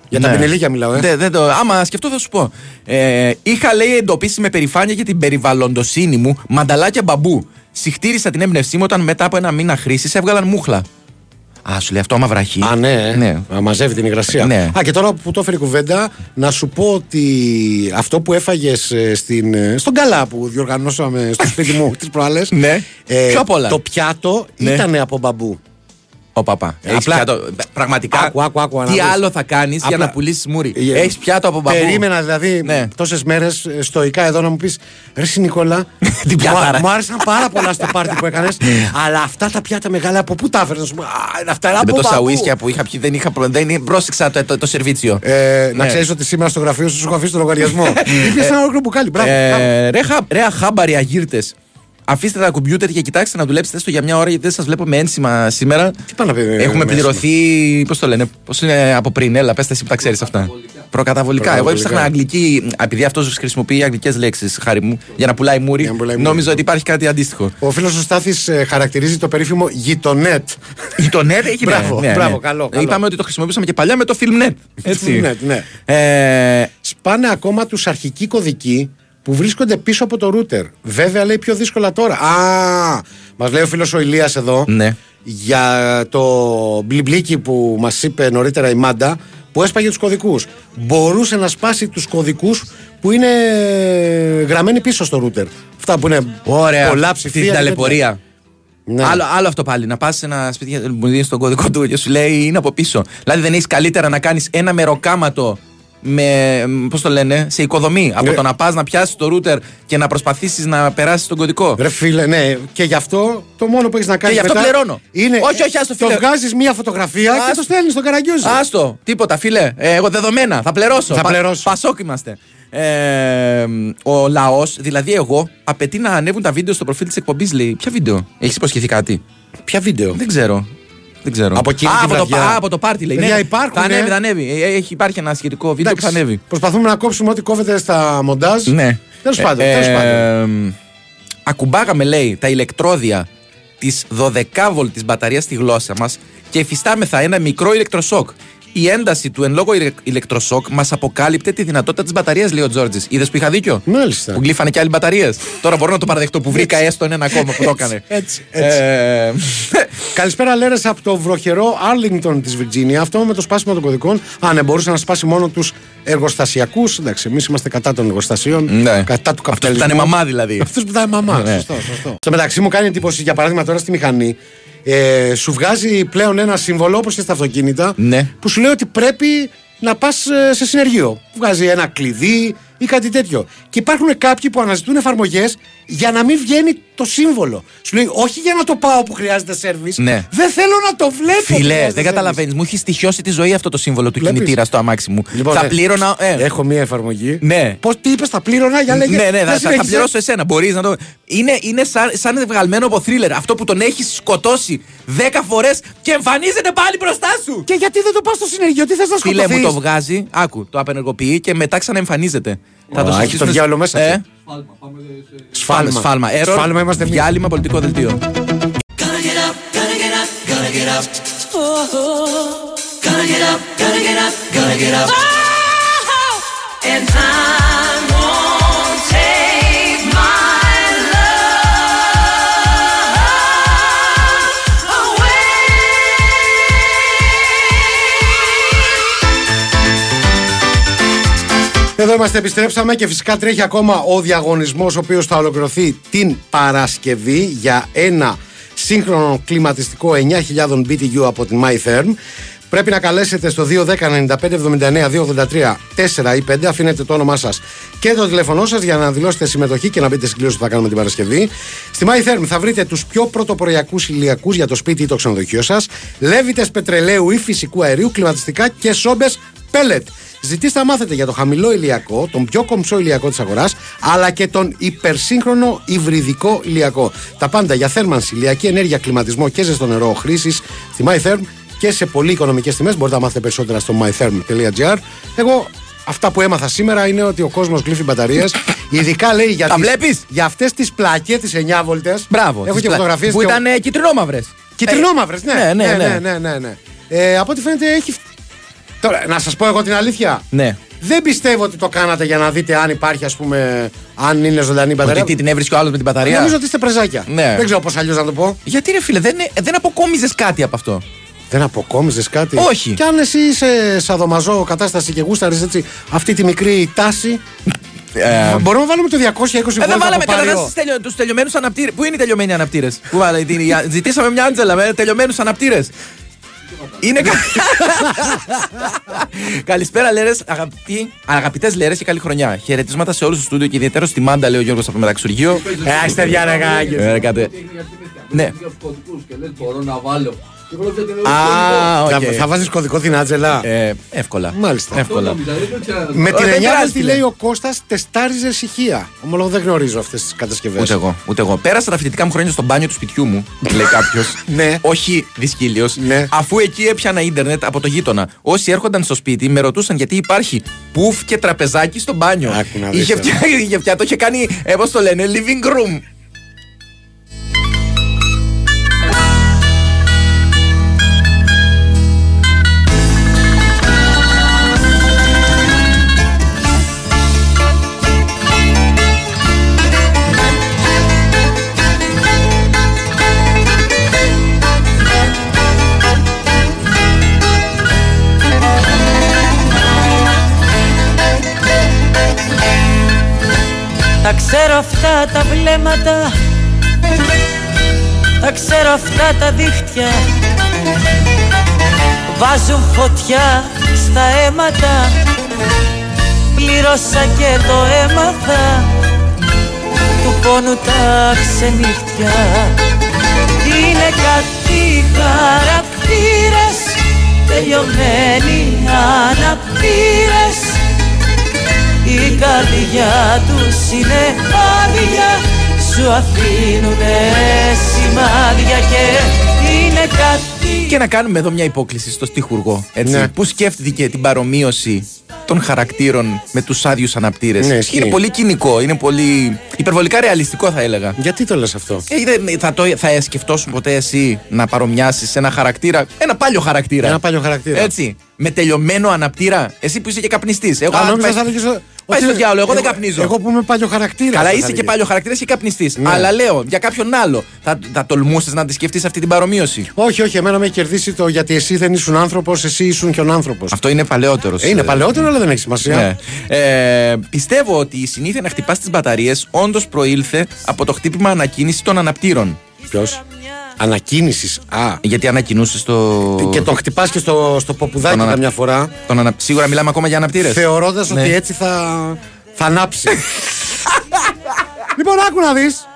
Για τα
Ναι.
πινελίκια μιλάω, ε.
Δεν, δεν το, άμα σκεφτώ θα σου πω. Ε, είχα λέει εντοπίσει με περηφάνεια για την περιβαλλοντοσύνη μου μανταλάκια μπαμπού. Συχτήρισα την έμπνευσή μου όταν μετά από ένα μήνα χρήσης έβγαλαν μούχλα. Α, σου λέει αυτό άμα βραχεί.
Α, ναι.
Ναι.
Να μαζεύει την υγρασία.
Ναι.
Α, και τώρα που το έφερε η κουβέντα, να σου πω ότι αυτό που έφαγες στον καλά που διοργανώσαμε στο σπίτι μου τις προάλλες.
Ναι. Ποιο απ' όλα;
Το πιάτο
Ναι.
ήταν από μπαμπού.
Ο παπά. Έχεις
Απλά-
πιάτο. Πραγματικά.
Άκου, άκου, άκου, να
τι
δεις.
άλλο θα κάνεις για
Απλά-
να πουλήσεις μούρι;
Ε,
Έχεις πιάτο από μπαμπού.
Περίμενα δηλαδή
Ναι.
τόσες μέρες στοικά εδώ να μου πεις Ρε συ Νικόλα,
Την πιάταρα.
μου, μου άρεσαν πάρα πολλά στο πάρτι που έκανες. αλλά αυτά τα πιάτα μεγάλα από πού τα έφερες. Αυτά είναι
Με
από
τόσα
μπαμπού».
ουίσκια που είχα πιει δεν είχα προ- δεν πρόσεξα το, το, το σερβίτσιο.
Ε, Να
Ναι.
ξέρεις ότι σήμερα στο γραφείο σου σου έχω αφήσει το λογαριασμό. Ήπιες ένα ολόκληρο μπουκάλι. Μπράβο. μπράβο.
Ε, ρε, χα, ρε αχάμπαροι αγύρτες. Αφήστε τα κομπιούτερ και κοιτάξτε να δουλέψετε έστω για μια ώρα γιατί δεν σας βλέπω με ένσημα σήμερα.
Τι πάνε να πει, ε,
Έχουμε
με
πληρωθεί. Πώς το λένε, πώς είναι από πριν, έλα, πες εσύ που τα ξέρεις αυτά. Προκαταβολικά. Εγώ
Προκαταβολικά.
έψαχνα αγγλική, επειδή αυτός χρησιμοποιεί αγγλικές λέξεις, χάρη μου, για να πουλάει μούρι.
Για να πουλάει μούρι.
Νόμιζα ότι υπάρχει κάτι αντίστοιχο.
Ο φίλος ο Στάθης χαρακτηρίζει το περίφημο γειτονέτ.
Η το net έχει
Μπράβο,
ναι, ναι,
μπράβο,
ναι.
καλό, καλό.
Είπαμε ότι το χρησιμοποιούσαμε και παλιά με το Filmnet. Έτσι.
Filmnet, ναι.
Ε,
Σπάνε ακόμα τους αρχικοί κωδικοί που βρίσκονται πίσω από το router. Βέβαια λέει πιο δύσκολα τώρα. Α, μας λέει ο φίλος ο Ηλίας εδώ
ναι.
για το μπλιμπλίκι που μας είπε νωρίτερα η Μάντα που έσπαγε τους κωδικούς. Μπορούσε να σπάσει τους κωδικούς που είναι γραμμένοι πίσω στο router. Αυτά που είναι
Ωραία.
πολλά
Αυτή
ψηφία.
Την
και τέτοια.
ταλαιπωρία.
Ναι.
Άλλο, άλλο αυτό πάλι. Να πας σε ένα σπίτι και μου δίνει τον κωδικό του και σου λέει είναι από πίσω. Δηλαδή δεν έχεις καλύτερα να κάνεις ένα μεροκάματο με. Πώς το λένε, σε οικοδομή. Από
Ναι.
το να πας να πιάσεις το router και να προσπαθήσεις να περάσεις τον κωδικό.
Ρε φίλε, ναι, και γι' αυτό το μόνο που έχεις να κάνεις.
γι' αυτό πληρώνω.
Είναι,
Όχι, όχι, άστο, φίλε.
Το βγάζεις μία φωτογραφία και
Άστο.
το στέλνεις στον καραγκιόζη.
Άστο, τίποτα, φίλε. Ε, εγώ δεδομένα. Θα πληρώσω.
Θα πληρώσω.
Πασόκ είμαστε. Ε, ο λαός, δηλαδή εγώ, απαιτεί να ανέβουν τα βίντεο στο προφίλ της εκπομπής. Λέει, ποια βίντεο, έχεις υποσχεθεί κάτι;
Ποια βίντεο;
Δεν ξέρω. Δεν ξέρω.
Από εκείνη
α,
τη
από, το,
βραδιά.
α, από το πάρτι λέει.
Παιδιά,
ναι.
υπάρχουν,
Θα ανέβει,
ε.
θα ανέβει. Ε, Έχει, υπάρχει ένα σχετικό βίντεο που θα ανέβει.
Προσπαθούμε να κόψουμε ό,τι κόβεται στα μοντάζ.
Ναι.
Τέλος πάντων.
Ε,
τέλος πάντων.
ε, ακουμπάγαμε, λέει, τα ηλεκτρόδια της 12 τη μπαταρίας στη γλώσσα μας και εφιστάμεθα ένα μικρό ηλεκτροσόκ. Η ένταση του εν λόγω ηλε- ηλεκτροσόκ μας αποκάλυπτε τη δυνατότητα της μπαταρίας, λέει ο Τζόρτζης. Είδες που είχα δίκιο;
Μάλιστα.
Που γλύφανε και άλλοι μπαταρίες. Τώρα μπορώ να το παραδεχτώ που βρήκα έστω ένα ακόμα που το έκανε.
Έτσι, έτσι.
Ε,
Καλησπέρα, Λέρες, από το βροχερό Άρλινγκτον της Βιρτζίνια. Αυτό με το σπάσιμο των κωδικών. Α, ναι, μπορούσε να σπάσει μόνο τους εργοστασιακούς. Εντάξει, εμείς είμαστε κατά των εργοστασίων.
Ναι.
Κατά του
Αυτό
καπιταλισμού.
ήταν μαμά δηλαδή.
Αυτό που ήταν μαμά.
Ναι.
Σωστό, σωστό. Στο μεταξύ μου κάνει εντύπωση, για παράδειγμα, τώρα στη μηχανή. Ε, σου βγάζει πλέον ένα σύμβολο όπως και στα αυτοκίνητα
Ναι.
που σου λέει ότι πρέπει να πας σε συνεργείο. Βγάζει ένα κλειδί ή κάτι τέτοιο. Και υπάρχουν κάποιοι που αναζητούν εφαρμογές για να μην βγαίνει το σύμβολο. Σου λέει, Όχι για να το πάω που χρειάζεται σερβις
Ναι.
Δεν θέλω να το βλέπω. που
Φιλές,
χρειάζεται
δεν
service».
καταλαβαίνεις. Μου έχει στοιχειώσει τη ζωή αυτό το σύμβολο του
Βλέπεις;
κινητήρα στο αμάξι μου.
Λοιπόν,
θα
ε,
πλήρωνα. Ε,
Έχω μία εφαρμογή.
Ναι.
Πώς τι είπες, θα πλήρωνα για λέγε.
ναι, ναι,
δεν
θα, θα, θα
συνέχισε.
πληρώσω εσένα. Μπορείς να το. Είναι, είναι σαν, σαν βγαλμένο από θρίλερ. Αυτό που τον έχεις σκοτώσει 10 φορές και εμφανίζεται πάλι μπροστά σου.
Και γιατί δεν το πας στο συνεργείο, τι θες να
Φίλε
σκοτωθείς
μου το βγάζει, άκου, το απενεργοποιεί και μετά ξαναεμφανίζεται.
Α, έχει
συστήσουμε-
το διάολο μέσα
Ε,
του.
σφάλμα. Σφάλμα. Error,
Σφάλμα είμαστε εμείς.
Διάλειμμα πολιτικό δελτίο.
And time
Εδώ είμαστε, επιστρέψαμε και φυσικά τρέχει ακόμα ο διαγωνισμός ο οποίος θα ολοκληρωθεί την Παρασκευή για ένα σύγχρονο κλιματιστικό 9.000 BTU από την MyTherm Πρέπει να καλέσετε στο 210-95-79-283 4 ή 5. Αφήνετε το όνομά σας και το τηλέφωνό σας για να δηλώσετε συμμετοχή και να μπείτε στην κλήρωση που θα κάνουμε την Παρασκευή. Στη MyTherm θα βρείτε τους πιο πρωτοποριακούς ηλιακούς για το σπίτι ή το ξενοδοχείο σας, λέβητες πετρελαίου ή φυσικού αερίου, κλιματιστικά και σόμπες πέλετ. Ζητήστε να μάθετε για το χαμηλό ηλιακό, τον πιο κομψό ηλιακό της αγοράς, αλλά και τον υπερσύγχρονο υβριδικό ηλιακό. Τα πάντα για θέρμανση, ηλιακή ενέργεια, κλιματισμό και ζεστό νερό χρήσης στη MyTherm και σε πολύ οικονομικές τιμές. Μπορείτε να μάθετε περισσότερα στο mytherm.gr. Εγώ αυτά που έμαθα σήμερα είναι ότι ο κόσμος γλύφει μπαταρίες. Ειδικά λέει για,
Τα
τις-
βλέπεις;
για αυτές τις πλακές, τις 9 βολτέ.
Μπράβο.
Έχω
τις
και
πλα-
φωτογραφίες.
Που ήταν ε, κυτρινόμαυρες.
Κυτρινόμαυρες, ναι.
ναι, ναι,
ναι,
ναι.
ναι, ναι, ναι. Ε, από ό,τι φαίνεται έχει. Τώρα, να σας πω εγώ την αλήθεια.
Ναι.
Δεν πιστεύω ότι το κάνατε για να δείτε αν υπάρχει, ας πούμε, αν είναι ζωντανή η μπαταρία.
Ότι τι την έβρισκε ο άλλος με την μπαταρία;
Νομίζω ότι είστε πρεζάκια.
Ναι.
Δεν ξέρω πώς αλλιώς να το πω.
Γιατί ρε φίλε, δεν, δεν αποκόμιζες κάτι από αυτό;
Δεν αποκόμιζες κάτι;
Όχι.
Κι αν εσύ είσαι σαδομαζό κατάσταση και γούσταρες έτσι αυτή τη μικρή τάση.
Ε,
Μπορούμε να βάλουμε το 220
Ε,
βόλτα
δεν βάλαμε
από Πάριο.
καταρχά τελειω, τους τελειωμένους αναπτύρες. Πού είναι οι τελειωμένοι αναπτύρες; Πού βάλε, την- η- ζητήσαμε μια Άντζελα με τελειωμένους αναπτύρες. Είναι. κα- Καλησπέρα, Λέρες. Αγαπητοί, αγαπητές Λέρες και καλή χρονιά. Χαιρετίσματα σε όλους του στούντιο και ιδιαίτερα στη Μάντα, λέει ο Γιώργος από το Μεταξουργείο.
Ε, είστε διάρεγα.
Ε, ρε, κάτε. Ναι.
Μπορώ να βάλω. Και βλέπετε την
Α, οκ.
Θα, θα βάζεις κωδικό την Άτζελα;
Ε, εύκολα.
Μάλιστα.
Εύκολα.
Με την
Ε, δεν
εννιά
πειράζει,
τι
φίλε.
λέει ο Κώστας, τεστάριζε ησυχία. Ομολογώ δεν γνωρίζω αυτές τις κατασκευές.
Ούτε εγώ, ούτε εγώ. Πέρασα τα φοιτητικά μου χρόνια στο μπάνιο του σπιτιού μου, λέει κάποιος.
Ναι.
Όχι δυσκύλιος.
Ναι.
Αφού εκεί έπιανα ίντερνετ από το γείτονα. Όσοι έρχονταν στο σπίτι με ρωτούσαν γιατί υπάρχει πουφ και τραπεζάκι στο μπάνιο.
Άκου να δεις,
είχε,
ε.
φτιά, είχε φτιά, το είχε κάνει, ε, πώς το λένε, living room.
Τα ξέρω αυτά τα βλέμματα. Τα ξέρω αυτά τα δίχτυα. Βάζουν φωτιά στα αίματα. Πλήρωσα και το έμαθα. Του πόνου τα ξενύχτια. Είναι κάτι χαρακτήρες Τελειωμένοι αναπτήρες η καρδιά τους είναι άδεια Σου αφήνουνε σημάδια και είναι κάτι
Και να κάνουμε εδώ μια υπόκληση στο στιχουργό. Έτσι,
Ναι.
Που σκέφτηκε την παρομοίωση των χαρακτήρων με τους άδειους αναπτήρες;
Ναι, ισχύει.
είναι πολύ κοινικό, είναι πολύ. υπερβολικά ρεαλιστικό, θα έλεγα.
Γιατί το λες αυτό;
Ε, δεν- θα, το, θα σκεφτόσουν ποτέ εσύ να παρομοιάσεις ένα χαρακτήρα, ένα πάλιο χαρακτήρα.
Ένα πάλιο χαρακτήρα.
Έτσι. Με τελειωμένο αναπτήρα. Εσύ που είσαι και καπνιστής. Εγώ
Α,
αν
νόμιζα
πάει-
θα έλεγες ο-
Πάει
ότι-
στο διάλογο, εγώ δεν
εγώ-
καπνίζω.
Εγώ που είμαι παλιό χαρακτήρα.
Καλά, είσαι και πάλιο χαρακτήρα και καπνιστής.
Ναι.
Αλλά λέω για κάποιον άλλο. Θα, θα τολμούσες να τη σκεφτείς αυτή την παρομοίωση;
Όχι, όχι, εμένα με έχει κερδίσει το γιατί εσύ δεν ήσουν άνθρωπος, εσύ ήσουν και ο άνθρωπος.
Αυτό είναι παλαιότερος.
Είναι παλαιότερο, αλλά δεν έχει σημασία.
Ναι. Ε, πιστεύω ότι η συνήθεια να χτυπάς τις μπαταρίες όντως προήλθε από το χτύπημα ανακίνηση των αναπτήρων.
Ποιος; Ανακίνηση. Α.
Γιατί ανακοινούσε το.
Και τον χτυπάς και στο, στο ποπουδάκι
Τον ανα-
καμιά φορά.
Τον ανα... Σίγουρα μιλάμε ακόμα για αναπτήρες.
Θεωρώντας
Ναι.
ότι έτσι θα, θα ανάψει. λοιπόν, άκου να δεις.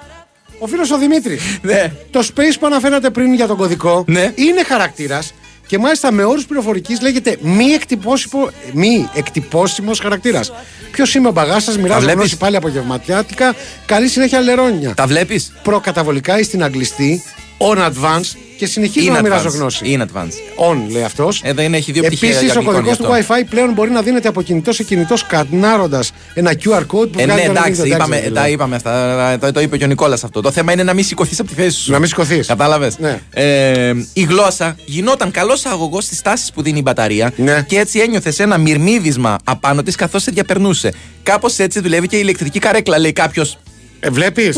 Ο φίλος ο Δημήτρης.
Ναι.
Το space που αναφέρατε πριν για τον κωδικό
Ναι.
είναι χαρακτήρας και μάλιστα με όρους πληροφορικής λέγεται μη, εκτυπώσιμο, μη εκτυπώσιμος χαρακτήρας. Ποιος είμαι ο μπαγάς σας, μοιράζω
βλέπεις;
γνώση πάλι απογευματιάτικα. Καλή συνέχεια, λερόνια.
Τα βλέπεις;
Προκαταβολικά ή στην αγγλιστή, on advance και συνεχίζω
Είναι
να μοιράζω
advance.
γνώση.
Είναι advance.
On λέει αυτός.
Εδώ είναι, έχει δύο πτυχία.
Επίσης,
για
ο
αγγλικών
κωδικός
γι'
του
αυτό.
WiFi πλέον μπορεί να δίνεται από κινητός σε κινητός σκανάροντα ένα QR code που
Ε,
βγάζει
ναι,
το
εντάξει,
link,
είπαμε,
δηλαδή.
τα είπαμε αυτά. Το, το είπε και ο Νικόλας αυτό. Το θέμα είναι να μην σηκωθείς από τη θέση σου.
Να μην σηκωθείς.
Κατάλαβες;
Ναι.
Ε, η γλώσσα γινόταν καλός αγωγός στις τάσεις που δίνει η μπαταρία
Ναι.
και έτσι ένιωθες ένα μυρμίδισμα απάνω της καθώς σε διαπερνούσε. Κάπως έτσι δουλεύει και η ηλεκτρική καρέκλα, λέει κάποιος.
Ε, Βλέπεις;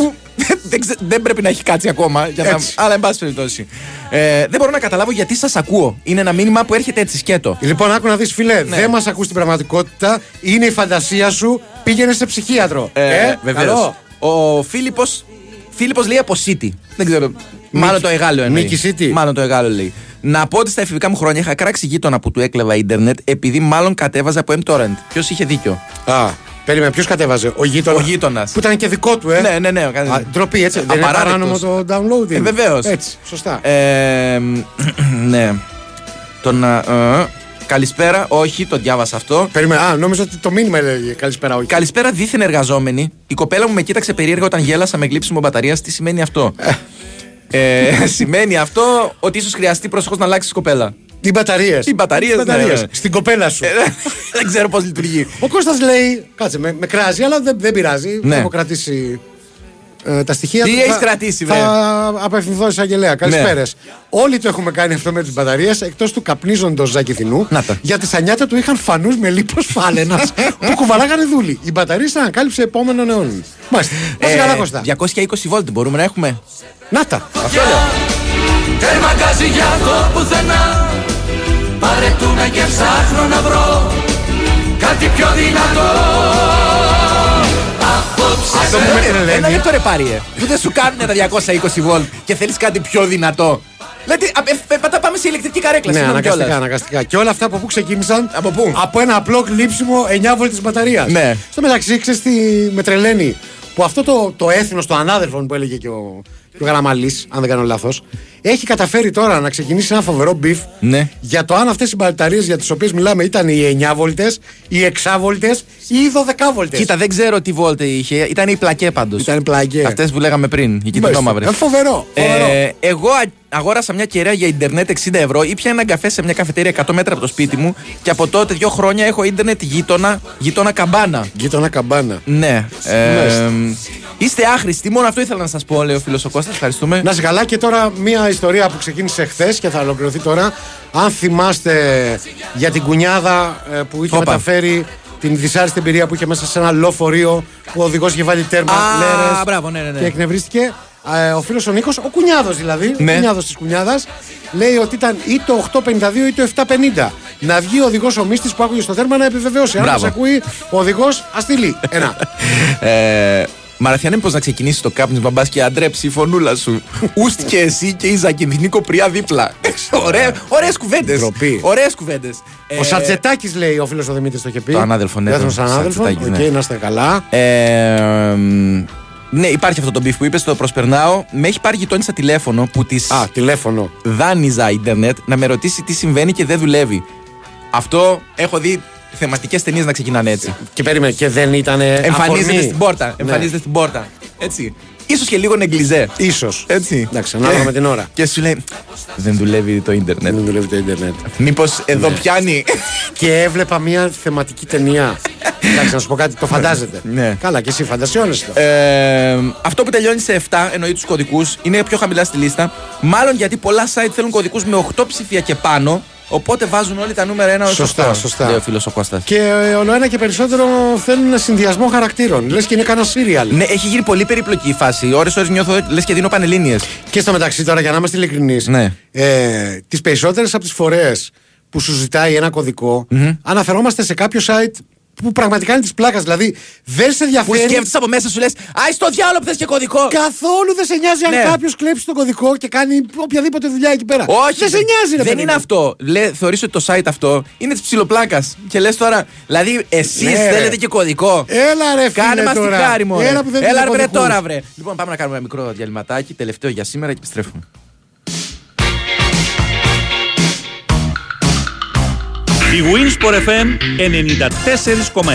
δεν, ξε- δεν πρέπει να έχει κάτσει ακόμα. Για να,
Έτσι.
αλλά, εν πάση περιπτώσει. Ε, δεν μπορώ να καταλάβω γιατί σας ακούω. Είναι ένα μήνυμα που έρχεται έτσι σκέτο.
Λοιπόν, άκου να δεις, φίλε,
Ναι.
δεν μας ακούς στην πραγματικότητα. Είναι η φαντασία σου. Πήγαινε σε ψυχίατρο.
Ε,
καλό.
βεβαίως. Ο Φίλιππος, Φίλιππος λέει από City. Δεν ξέρω. Μάλλον το εγάλεο εννοείς.
Νίκη City.
Μάλλον το εγάλεο λέει. Να πω ότι στα εφηβικά μου χρόνια είχα κράξει γείτονα που του έκλεβα ίντερνετ επειδή μάλλον κατέβαζα από M-Torrent. Ποιος είχε δίκιο;
Α, περίμενε, ποιος κατέβαζε. Ο γείτονα;
Ο γείτονας.
Που ήταν και δικό του, ε;
Ναι, ναι, ναι. κάνει-
Α, ντροπή, έτσι. Δεν είναι
Απαράδεκτος.
παράνομο το downloading.
Ε, βεβαίως.
Έτσι, σωστά.
Ε, ναι. Τον. α, ε, καλησπέρα, όχι, το διάβασα αυτό.
Περίμενε, α, νόμιζα ότι το μήνυμα έλεγε καλησπέρα, όχι.
Καλησπέρα, δίθεν εργαζόμενοι. Η κοπέλα μου με κοίταξε περίεργα όταν γέλασα με γλύψιμο μπαταρία. Τι σημαίνει αυτό; ε, σημαίνει αυτό ότι ίσως χρειαστεί προσεχώ να αλλάξεις κοπέλα.
Τι μπαταρίες.
Οι μπαταρίες, ναι, ναι.
Στην κοπέλα σου.
Δεν ξέρω πώς λειτουργεί.
Ο Κώστας λέει, κάτσε, με, με κράζει, αλλά δεν, δεν πειράζει.
Ναι.
Έχω κρατήσει ε, τα στοιχεία.
Τι
Θα-
έχεις κρατήσει,
Θα
βρε;
απευθυνθώ εισαγγελέα. Καλησπέρες. Όλοι το έχουμε κάνει αυτό με τις μπαταρίες, εκτός του καπνίζοντος Ζακηθινού.
Να τα.
Γιατί στα νιάτα του είχαν φανούς με λίπος φάλαινας που κουβαλάγανε δούλη. Η μπαταρία ήταν ανακάλυψη επόμενων αιώνων. Μάλιστα. Πάση καλά, Κώστα.
220 βόλτ μπορούμε να έχουμε;
Να τα.
Αυτό λέω.
Τέρμα γκάζι για το πουθενά Παρετούμε και ψάχνω να βρω Κάτι πιο δυνατό Απόψε
Αυτό που με τρελαίνει.
Ένα λεπτό ρε Πάρη. Που δεν σου κάνουν τα 220 βολτ και θέλεις κάτι πιο δυνατό. Δηλαδή, α, ε, ε, πατά πάμε σε ηλεκτρική καρέκλα.
Ναι,
συγγνώμη
αναγκαστικά,
κιόλας.
αναγκαστικά. Και όλα αυτά από πού ξεκίνησαν;
Από πού;
Από ένα απλό γλείψιμο 9 βολτ μπαταρίας.
Ναι.
Στο μεταξύ, ξέρεις τι με τρελαίνει; Που αυτό το, το έθνος των ανάδελφων που έλεγε και ο, και ο Καραμανλής, αν δεν κάνω λάθος, έχει καταφέρει τώρα να ξεκινήσει ένα φοβερό beef
Ναι.
για το αν αυτές οι μπαταρίες για τις οποίες μιλάμε ήταν οι 9 βολτέ, οι 6 βολτέ ή οι 12 βολτέ.
Κοίτα, δεν ξέρω τι βόλτ είχε. Ήταν η πλακέ πάντως.
Ήταν η πλακέ.
Αυτές που λέγαμε πριν. Η κυτρινόμαυρε.
Ε, φοβερό. φοβερό.
Ε, εγώ α- αγόρασα μια κεραία για Ιντερνετ 60 ευρώ. Ήπια έναν καφέ σε μια καφετέρια 100 μέτρα από το σπίτι μου και από τότε δύο χρόνια έχω Ιντερνετ γείτονα, γείτονα καμπάνα.
Γείτονα καμπάνα.
Ναι. Ε,
Μάλιστα.
είστε άχρηστοι, μόνο αυτό ήθελα να σας πω, λέει ο φίλο ο Κώστας. Ευχαριστούμε.
Να είσαι καλά και τώρα μια ιστορία που ξεκίνησε χθες και θα ολοκληρωθεί τώρα. Αν θυμάστε για την κουνιάδα ε, που είχε
Όπα.
μεταφέρει την δυσάρεστη εμπειρία που είχε μέσα σε ένα λεωφορείο που ο οδηγός είχε βάλει τέρμα
Α,
λέρες
μπράβο, ναι, ναι, ναι.
και εκνευρίστηκε. Ε, ο φίλος ο Νίκος, ο κουνιάδος δηλαδή,
Ναι.
ο κουνιάδος της κουνιάδας, λέει ότι ήταν ή το 852 ή το 750. Να βγει ο οδηγός ο μίστης που άκουγε στο τέρμα να επιβεβαιώσει. Αν
Μπράβο.
μας ακούει ο οδηγός, ας στείλει. Ένα.
Ε, Μαραθιανέ, πώ να ξεκινήσεις το κάπνισμα, μπα και αντρέψει η φωνούλα σου. Ουστ και εσύ και η Ζακυνθινή κοπριά δίπλα. Ωραίες κουβέντες.
Ντροπή.
Ωραίες κουβέντες.
Ο Σαρτζετάκης λέει, ο φίλος ο Δημήτρης το είχε πει.
Ε, Το ανάδελφο, ναι,
Δεύτερος
το
ανάδελφο.
Σαρτζετάκης,
Οκ,
ναι.
να είστε καλά.
Ε, μ, ναι, υπάρχει αυτό το beef που είπες, το προσπερνάω. Με έχει πάρει γειτόνισσα τηλέφωνο που της
Α, τηλέφωνο.
δάνειζα ίντερνετ να με ρωτήσει τι συμβαίνει και δεν δουλεύει. Αυτό έχω δει θεματικές ταινίες να ξεκινάνε έτσι.
Και περίμενε, και δεν ήταν.
Εμφανίζεται στην πόρτα.
Ναι.
Εμφανίζεται στην πόρτα. Έτσι. Ίσως και λίγο νεγκλιζέ.
Ίσως.
Έτσι.
Εντάξει, ανάλογα με την ώρα.
Και σου λέει Δεν δουλεύει το ίντερνετ.
Δεν δουλεύει το Ιντερνετ.
Μήπως εδώ
Ναι.
πιάνει.
Και έβλεπα μια θεματική ταινία. Εντάξει, να σου πω κάτι, το φαντάζεται.
Ναι.
Καλά, και εσύ φαντασιώνεσαι το.
Ε, αυτό που τελειώνει σε 7 εννοεί τους κωδικούς είναι πιο χαμηλά στη λίστα. Μάλλον γιατί πολλά site θέλουν κωδικούς με 8 ψηφία και πάνω. Οπότε βάζουν όλοι τα νούμερα 1 ως
Σωστά,
8,
σωστά.
Λέει ο φίλος ο Κώστας.
Και ε, όλο ένα και περισσότερο θέλουν ένα συνδυασμό χαρακτήρων. Λες και είναι κανένα σύριαλ.
Ναι, έχει γίνει πολύ περιπλοκή η φάση. Ώρε-ώρε νιώθω λες και δίνω πανελίνε.
Και στο μεταξύ τώρα, για να είμαστε ειλικρινείς,
Ναι.
ε, τις περισσότερες από τις φορές που σου ζητάει ένα κωδικό, αναφερόμαστε σε κάποιο site που πραγματικά είναι της πλάκας. Δηλαδή, δεν σε
Που
ενδιαφέρει.
σκέφτεσαι από μέσα σου λες, Άι στο διάλογο που θες και κωδικό.
Καθόλου δεν σε νοιάζει
Ναι.
αν κάποιος κλέψει τον κωδικό και κάνει οποιαδήποτε δουλειά εκεί πέρα.
Όχι,
δεν σε νοιάζει, ρε
Δεν
παιδί
είναι
μου.
αυτό. Λέ, θεωρείς ότι το site αυτό είναι της ψιλοπλάκα. Και λες τώρα, δηλαδή εσείς
Ναι, ρε.
θέλετε και κωδικό.
Έλα ρε φίλε
Κάνε μας τη
τώρα.
χάρη μου.
Έλα που δεν
Έλα
δίνει
ρε βρε
κωδικούς.
τώρα βρε. Λοιπόν, πάμε να κάνουμε ένα μικρό διαλυματάκι, τελευταίο για σήμερα και επιστρέφουμε.
Η Winsport FM 94,6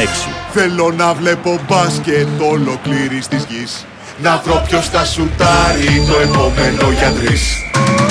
Θέλω να βλέπω μπάσκετ ολοκλήρης της γης. Να βρω ποιος θα σουτάρει το επόμενο για τρεις.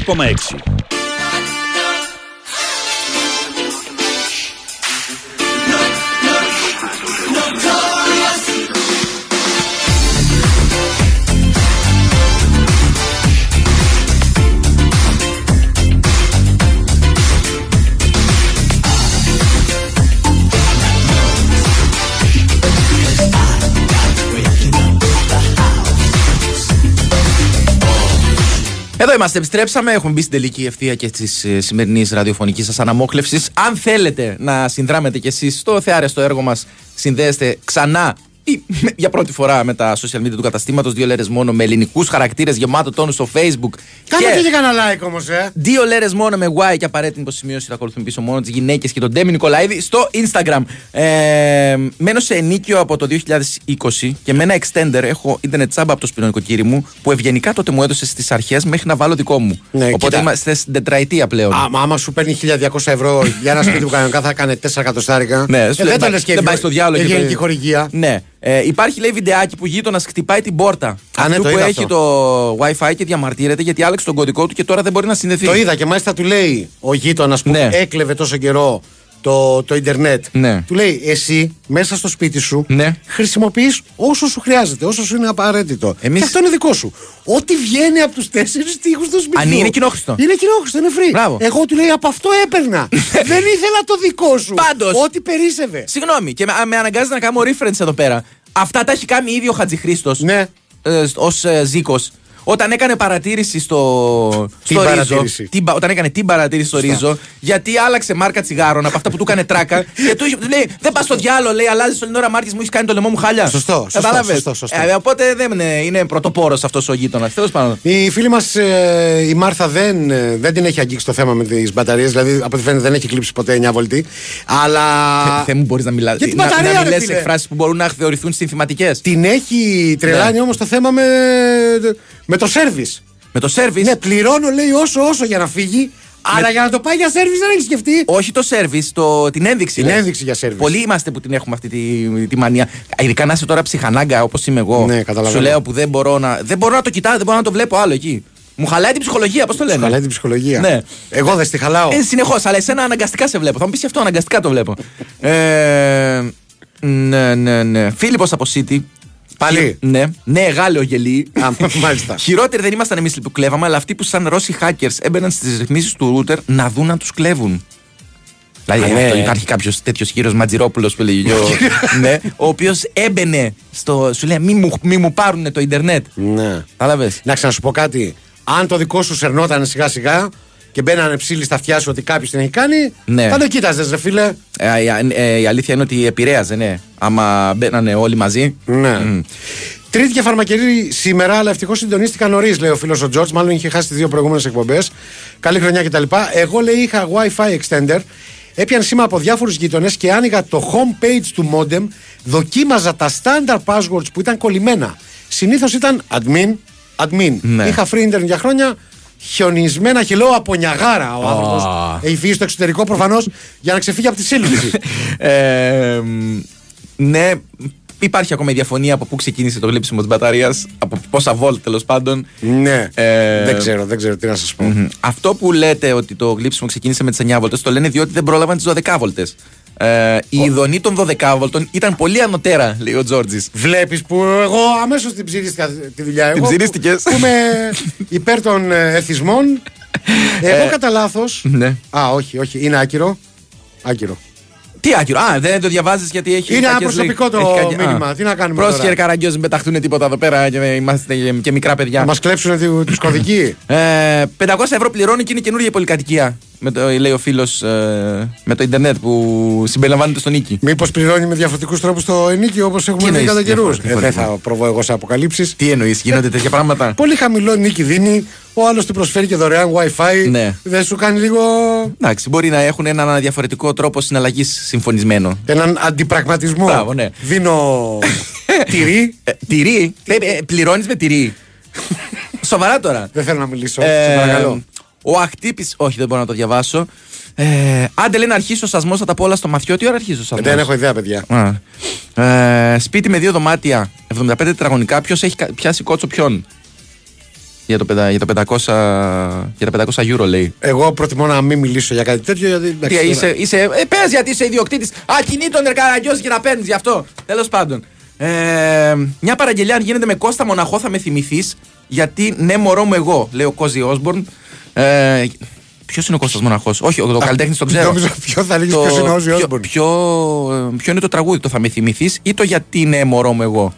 Εδώ είμαστε, επιστρέψαμε. Έχουμε μπει στην τελική ευθεία και της σημερινής ραδιοφωνικής σας αναμόχλευσης. Αν θέλετε να συνδράμετε κι εσείς στο θεάρεστο έργο μας, συνδέεστε ξανά ή με- για πρώτη φορά με τα social media του καταστήματος. Δύο λέρες μόνο με ελληνικούς χαρακτήρες γεμάτο τόνο στο Facebook.
Κάνε και, και κανένα like όμως, ε.
Δύο λέρες μόνο με Y και απαραίτητη υποσημείωση θα ακολουθούν πίσω μόνο τις γυναίκες και τον Ντέμι Νικολαίδη στο Instagram. Ε, μένω σε ενίκιο από το 2020 και με ένα extender έχω internet τσάμπα από το σπίτι νοικοκύρι μου που ευγενικά τότε μου έδωσε στις αρχές μέχρι να βάλω δικό μου.
Ναι,
Οπότε
κοίτα.
είμαστε στην τετραετία πλέον.
Άμα, άμα σου παίρνει 1200 ευρώ για ένα σπίτι που κανονικά θα έκανε 4 εκατοστάρικα.
Ναι,
ε,
σου λέει,
δεν το
«Μπα-
λες και
δεν πάει στο διάλογο και
Ευγενική
το-
χορηγία.
Ναι. Ε, υπάρχει λέει βιντεάκι που γείτονας χτυπάει την πόρτα.
ναι,
Αυτού
το
που
είδα
έχει
αυτό.
το WiFi και διαμαρτύρεται γιατί άλλαξε τον κωδικό του και τώρα δεν μπορεί να συνδεθεί.
Το είδα και μάλιστα του λέει ο γείτονας που
Ναι.
έκλεβε τόσο καιρό το, το Ιντερνετ.
Ναι.
Του λέει εσύ μέσα στο σπίτι σου
Ναι.
χρησιμοποιείς όσο σου χρειάζεται, όσο σου είναι απαραίτητο.
Εμείς-
Και αυτό είναι δικό σου. Ό,τι βγαίνει από τους τέσσερις τείχου του σπιτιού.
Αν είναι κοινόχρηστο.
Είναι κοινόχρηστο, είναι free.
Μπράβο.
Εγώ του λέει από αυτό έπαιρνα. Δεν ήθελα το δικό σου.
Πάντως.
Ό,τι περίσευε.
Συγγνώμη, και με, με αναγκάζει να κάνω reference εδώ πέρα. Αυτά τα έχει κάνει ήδη ο Χατζηχρήστος.
Ναι.
Ε, Ω ε, Ζήκος. Όταν έκανε παρατήρηση στο,
Την
στο
παρατήρηση.
Ρίζο. Την, πα- όταν έκανε την παρατήρηση στο Ρίζο, γιατί άλλαξε μάρκα τσιγάρων από αυτά που του έκανε τράκα. και του είχε- του λέει: Δεν πας στο διάλογο, λέει, αλλάζεις όλη την ώρα μάρκε μου, έχεις κάνει το λαιμό μου χάλια.
Σωστό, σωστό,
Κατάλαβες;
σωστό, σωστό.
Ε, οπότε δεν είναι, είναι πρωτοπόρος αυτός ο γείτονας. Τέλος πάντων.
Η φίλη μας η Μάρθα δεν, ε, δεν την έχει αγγίξει το θέμα με τις μπαταρίες. Δηλαδή, από ό,τι φαίνεται, δεν έχει κλείψει ποτέ 9 βολτή. Αλλά.
Δεν μου μπορείς να μιλά.
Για την
να,
μπαταρία,
να
ρε
μιλές
φίλε;
εκφράσεις που μπορούν να θεωρηθούν συνθηματικές;
Την έχει τρελάνει
Ναι.
όμως το θέμα με, με το σέρβις.
Με το service.
Ναι, πληρώνω λέει όσο όσο για να φύγει. Αλλά για να το πάει για σέρβις δεν έχει σκεφτεί.
Όχι το service, το, την ένδειξη.
Την
λες.
ένδειξη για service.
Πολλοί είμαστε που την έχουμε αυτή τη, τη μανία. Ειδικά να είσαι τώρα ψυχανάγκα όπως είμαι εγώ.
Ναι, καταλαβαίνω.
Σου λέω που δεν μπορώ να, δεν μπορώ να το κοιτάω, δεν μπορώ να το βλέπω άλλο εκεί. Μου χαλάει την ψυχολογία, πώς το λένε;
Χαλάει την ψυχολογία.
Ναι.
Εγώ δεν στη χαλάω.
Ε, Συνεχώς, αλλά εσένα αναγκαστικά σε βλέπω. Θα μου πεις αυτό, αναγκαστικά το βλέπω. ε, ναι, ναι, ναι. Φίλιππος από City.
Πάλι;
Ναι, ναι, Γάλλιο γελί.
Α, μάλιστα.
Χειρότεροι δεν ήμασταν εμείς που κλέβαμε, αλλά αυτοί που σαν Ρώσοι hackers έμπαιναν στις ρυθμίσεις του router να δουν αν τους κλέβουν. Δηλαδή,
Α, ναι.
αυτό υπάρχει κάποιος τέτοιος κύριο Ματζηρόπουλο που λέγει. ο- ναι, ο οποίος έμπαινε στο. Σου λέει, μη μου, μη μου πάρουν το Ιντερνετ.
Ναι.
Κατάλαβε.
Να ξανασου πω κάτι. Αν το δικό σου σερνόταν σιγά σιγά και μπαίνανε ψήλοι στα αυτιά σου ότι κάποιος την έχει κάνει,
Ναι.
θα το κοίταζες, ρε φίλε.
Ε, η, ε, η αλήθεια είναι ότι επηρέαζε, ναι. Άμα μπαίνανε όλοι μαζί.
Ναι.
Μμ.
Τρίτη και φαρμακερή σήμερα, αλλά ευτυχώς συντονίστηκα νωρίς, λέει ο φίλος ο Τζορτζ. Μάλλον είχε χάσει τι δύο προηγούμενες εκπομπές. Καλή χρονιά κτλ. Εγώ λέει είχα WiFi extender. Έπιαν σήμα από διάφορους γείτονες και άνοιγα το homepage του modem. Δοκίμαζα τα standard passwords που ήταν κολλημένα. Συνήθως ήταν admin, admin.
Ναι.
Είχα free internet για χρόνια. Χιονισμένα χυλό από Νιαγάρα ο άνθρωπος.
Α.
Έχει φύγει στο εξωτερικό προφανώς για να ξεφύγει από τη σύλληψη.
Ε, μ, ναι, υπάρχει ακόμα η διαφωνία από πού ξεκίνησε το γλύψιμο της μπαταρίας, από πόσα βολτ τέλος πάντων.
ναι.
Ε,
δεν ξέρω, δεν ξέρω τι να σας πω.
Μμμ. Αυτό που λέτε ότι το γλύψιμο ξεκίνησε με τις 9 βολτέ, το λένε διότι δεν πρόλαβαν τις 12 βολτέ. Ε, η ειδονή των 12 βολτών ήταν πολύ ανωτέρα, λέει ο Τζόρτζης.
Βλέπεις που εγώ αμέσως την ψηρίστηκα τη δουλειά.
Την
Εγώ που-
ψηρίστηκες.
Που είμαι υπέρ των ε, εθισμών. Εγώ κατά λάθο.
Ναι.
Α, όχι, όχι. Είναι άκυρο. Άκυρο.
Τι άκυρο. Α, δεν το διαβάζεις γιατί έχει.
Είναι ένα
κακές
προσωπικό
λέξεις.
το
Έχει κακ-
μήνυμα.
Α.
Τι να κάνουμε
Πρόσεχε,
τώρα;
ρε Καραγκιόζη, μην πεταχτούν τίποτα εδώ πέρα και είμαστε και μικρά παιδιά.
Θα μας κλέψουν τους κωδικοί;
Ε, 500 ευρώ πληρώνει και είναι καινούργια η πολυκατοικία. Με το, λέει ο φίλος με το Ιντερνετ που συμπεριλαμβάνεται στον νίκη.
Μήπως πληρώνει με διαφορετικούς τρόπους το ενίκιο όπως έχουμε δει
εννοείς
κατά καιρούς.
διαφορετικό;
δεν θα προβώ εγώ σε αποκαλύψεις.
Τι εννοείς, γίνονται τέτοια πράγματα;
Πολύ χαμηλό νίκη δίνει. Ο άλλος του προσφέρει και δωρεάν WiFi.
Ναι.
Δεν σου κάνει λίγο
Εντάξει, μπορεί να έχουν έναν διαφορετικό τρόπο συναλλαγής συμφωνισμένο.
έναν αντιπραγματισμό.
Μπράβο, ναι.
Δίνω τυρί.
Ε, τυρί. Ε, ε, Πληρώνεις με τυρί. Σοβαρά τώρα.
Δεν θέλω να μιλήσω.
Ε,
σε παρακαλώ.
Ο αχτύπη. Όχι, δεν μπορώ να το διαβάσω. Ε, άντε λέει να αρχίσει ο σασμός, θα τα πω όλα στο μαθιό. Τι ώρα αρχίζει ο σασμός;
Δεν έχω ιδέα, παιδιά.
Ε, σπίτι με δύο δωμάτια, 75 τετραγωνικά. Ποιος έχει κα- πιάσει κότσο ποιον; Για, το, πεντα- για, τα 500, για τα 500 euro λέει.
Εγώ προτιμώ να μην μιλήσω για κάτι τέτοιο. Γιατί, εντάξει,
Τι,
τώρα-
είσαι, είσαι, ε, πες γιατί είσαι ιδιοκτήτης. Ακινήτων ερκαραγκιόζη και να παίρνεις γι' αυτό. Τέλος πάντων. Ε, μια παραγγελιά αν γίνεται με Κώστα Μοναχό θα με θυμηθείς. Γιατί ναι, μωρό μου εγώ, λέει ο Κόζι Όσμπορν. Ε, Ποιος είναι ο Κώστας Μοναχός, Όχι, ο, ο καλλιτέχνης τον ξέρω.
Νόμιζα ποιος θα λέγεις
Το-
ποιος είναι ο Ozzy
ποιο-
Osbourne.
Ποιο, ε, ποιο είναι το τραγούδι, το θα με θυμηθείς ή το γιατί ναι, μωρό μου εγώ;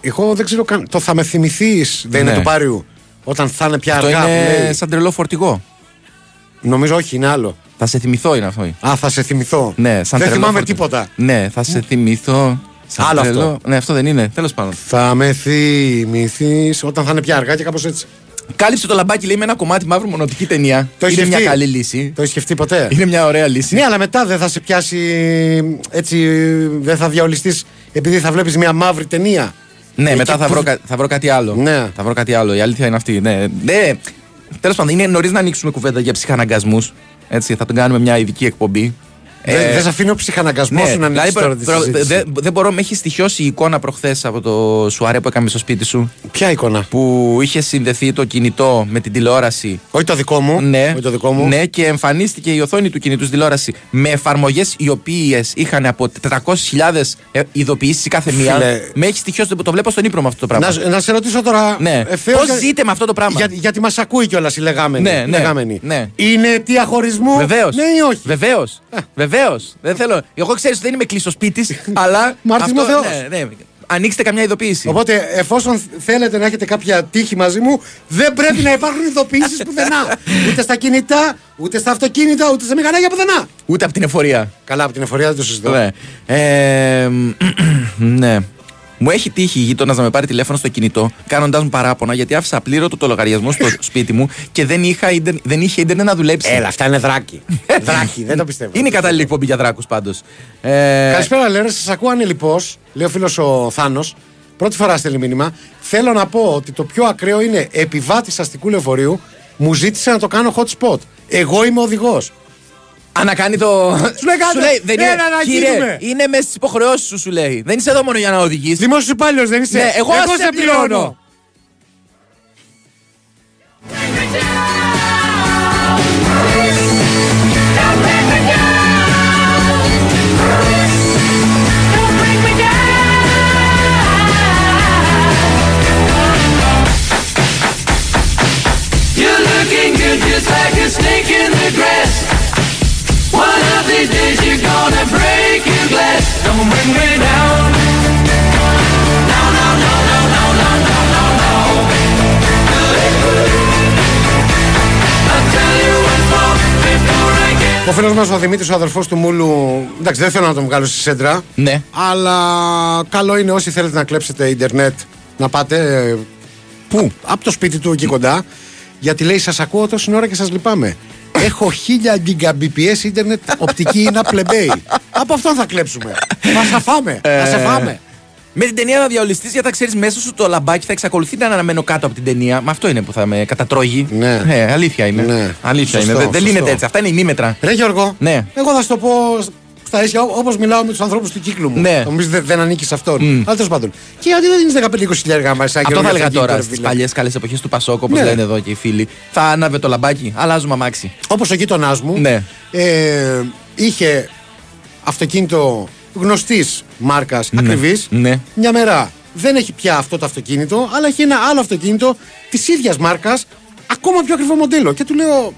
Εγώ δεν ξέρω καν. Το θα με θυμηθείς. Δεν
Ναι.
είναι του Πάριου. Όταν θα είναι πια
Αυτό
αργά. που
είναι
λέει.
σαν τρελό φορτηγό.
Νομίζω όχι, είναι άλλο.
Θα σε θυμηθώ είναι αυτό.
Α, θα σε θυμηθώ.
Ναι, σαν
Δεν
τρελό
θυμάμαι
φορτηγό.
τίποτα.
Ναι, θα σε θυμηθώ. Σαν
Άλλο
τρελό.
αυτό.
Ναι, αυτό δεν είναι. Τέλος πάντων.
Θα με θυμηθείς όταν θα είναι πια αργά και κάπως έτσι.
Κάλυψε το λαμπάκι λέει με ένα κομμάτι μαύρου μονοτική ταινία.
Το έχεις
είναι μια
σκεφτεί;
καλή λύση.
Το έχει σκεφτεί ποτέ;
Είναι μια ωραία λύση.
Ναι, αλλά μετά δεν θα σε πιάσει έτσι. Δεν θα διαολιστείς επειδή θα βλέπεις μια μαύρη ταινία.
Ναι,
Εκεί
μετά θα
που-
βρω, κα- θα βρω κάτι άλλο.
Ναι.
Θα βρω κάτι άλλο. Η αλήθεια είναι αυτή. Ναι. ναι. Τέλος πάντων, είναι νωρίς να ανοίξουμε κουβέντα για ψυχαναγκασμούς. Έτσι, θα τον κάνουμε μια ειδική εκπομπή.
Δεν
Ε,
δεν σε αφήνει ο ψυχαναγκασμός
ναι,
σου να ανοίξεις
δηλαδή,
τώρα τη
προ-
συζήτηση.
δεν δεν μπορώ, με έχει στοιχειώσει η εικόνα προχθές από το σουαρέ που έκαμε στο σπίτι σου;
Ποια εικόνα;
Που είχε συνδεθεί το κινητό με την τηλεόραση.
Όχι το δικό μου.
Ναι,
Όχι το δικό μου.
ναι, και εμφανίστηκε η οθόνη του κινητού στην τηλεόραση με εφαρμογές οι οποίες είχαν από 400.000 ειδοποιήσεις κάθε μία.
Φίλε.
Με έχει στοιχειώσει, το βλέπω στον ύπνο με αυτό το πράγμα.
Να, να σε ρωτήσω τώρα.
Ναι.
ευθέως
Πώς
για-
ζείτε με αυτό το πράγμα;
Για, γιατί μας ακούει κιόλας η λεγάμενη.
Ναι,
η
ναι,
λεγάμενη.
ναι.
Είναι αιτία χωρισμού;
Βεβαίως.
Ναι ή όχι;
Βεβαίως. Βεβαίως. Δεν θέλω. Εγώ ξέρω ότι δεν είμαι κλειστός σπίτι, αλλά.
Μάρτης μου
αυτό-
Θεός.
Ναι, ναι. Ανοίξτε καμιά ειδοποίηση.
Οπότε, εφόσον θέλετε να έχετε κάποια τύχη μαζί μου, δεν πρέπει να υπάρχουν ειδοποιήσεις πουθενά. Ούτε στα κινητά, ούτε στα αυτοκίνητα, ούτε στα μηχανάκια πουθενά.
Ούτε από την εφορία.
Καλά, από την εφορία δεν το συζητώ.
Ναι. Ε, ναι. Μου έχει τύχει η γείτονας να με πάρει τηλέφωνο στο κινητό, κάνοντάς μου παράπονα γιατί άφησα απλήρωτο το λογαριασμό στο σπίτι μου και δεν, είχα, ίντερ- δεν είχε ίντερνετ να δουλέψει.
Έλα, αυτά είναι δράκι. δράκι, δεν το πιστεύω.
Είναι η κατάλληλη εκπομπή για δράκους πάντως. Ε,
Καλησπέρα, Λέρε. Σας ακούω ανελειπώς. Λέει ο φίλος ο Θάνος. Πρώτη φορά στέλνει μήνυμα. Θέλω να πω ότι το πιο ακραίο είναι επιβάτης αστικού λεωφορείου μου ζήτησε να το κάνω hot spot. Εγώ είμαι οδηγός.
Α, να κάνει το.
Σου λέει κάντε.
δεν
Έλα
είναι,
να
κύριε,
γίνουμε.
είναι μέσα στις υποχρεώσεις σου, σου λέει. Δεν είσαι εδώ μόνο για να οδηγείς.
Δημόσιος υπάλληλος δεν είσαι.
Ναι, εγώ σε πληρώνω.
You're looking good just like a snake in the grass.
Ο φίλος μας ο Δημήτρης, ο αδερφός του Μούλου. Εντάξει, δεν θέλω να τον βγάλω στη σέντρα.
Ναι.
Αλλά καλό είναι όσοι θέλετε να κλέψετε ίντερνετ να πάτε. ε,
Πού;
Από το σπίτι του εκεί κοντά. Γιατί λέει: Σας ακούω τόση ώρα και σας λυπάμαι. Έχω 1000 Gbps ίντερνετ οπτική είναι πλεμπέι. Από αυτό θα κλέψουμε. Μα θα φάμε. Θα
Ε,
σε φάμε.
Με την ταινία να διαολιστεί γιατί θα ξέρεις μέσα σου το λαμπάκι θα εξακολουθεί να αναμένω κάτω από την ταινία. Μα αυτό είναι που θα με κατατρώγει.
Ναι.
Ε, αλήθεια είναι.
Ναι.
Αλήθεια
Σωστό,
είναι. Δεν, δεν
σωστό.
λύνεται έτσι. Αυτά είναι ημίμετρα.
Ρε Γιώργο,
Ναι.
εγώ θα σου το πω στα ίσια όπως μιλάω με τους ανθρώπους του κύκλου μου.
Ναι.
Νομίζω δεν, δεν ανήκεις σε αυτόν. Αλλά τέλος πάντων. Και γιατί δεν δίνει 15-20 χιλιάρικα μα
Αυτό θα έλεγα τώρα στις παλιές καλές εποχές του Πασόκ, όπως
Ναι.
λένε εδώ και οι φίλοι. Θα άναβε το λαμπάκι, αλλάζουμε αμάξι.
Όπως ο γείτονάς μου
Ναι.
ε, είχε αυτοκίνητο γνωστής μάρκας ακριβής.
Ναι.
Μια μέρα δεν έχει πια αυτό το αυτοκίνητο, αλλά έχει ένα άλλο αυτοκίνητο της ίδιας μάρκας, ακόμα πιο ακριβό μοντέλο. Και του λέω,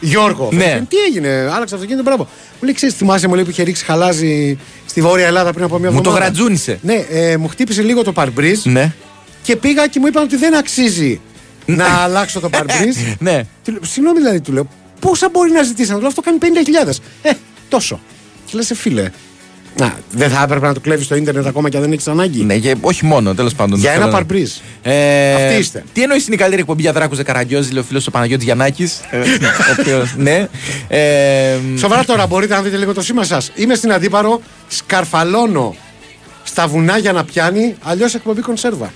Γιώργο,
Ναι.
φέρε, τι έγινε, άλλαξε αυτοκίνητο, μπράβο. Μου λέει, ξέρεις, θυμάσαι μου λέει που είχε ρίξει χαλάζι στη Βόρεια Ελλάδα πριν από μια
Μου το
εβδομάδα.
γρατζούνισε.
Ναι, ε, μου χτύπησε λίγο το παρμπρίζ
Ναι.
και πήγα και μου είπαν ότι δεν αξίζει να αλλάξω το παρμπρίζ.
Ναι.
Του λέω, Συγγνώμη δηλαδή, του λέω, πόσα μπορεί να ζητήσει να του λέω, αυτό κάνει 50.000. Ε, τόσο. Και λες, φίλε, να, δεν θα έπρεπε να το κλέβεις στο ίντερνετ ακόμα και αν δεν έχεις ανάγκη.
Ναι, και όχι μόνο, τέλος πάντων.
Για
δεν
ένα
θέλω να-
παρμπρίζ.
Ε,
Αυτοί είστε.
Τι εννοείς είναι η καλύτερη εκπομπή για δράκους Καραγκιόζη, λέει ο φίλος ο Παναγιώτης Γιαννάκης. ναι. Ε,
Σοβαρά τώρα, μπορείτε να δείτε λίγο το σήμα σας. Είμαι στην αντίπαρο, σκαρφαλώνω στα βουνά για να πιάνει, αλλιώς εκπομπή κονσέρβα.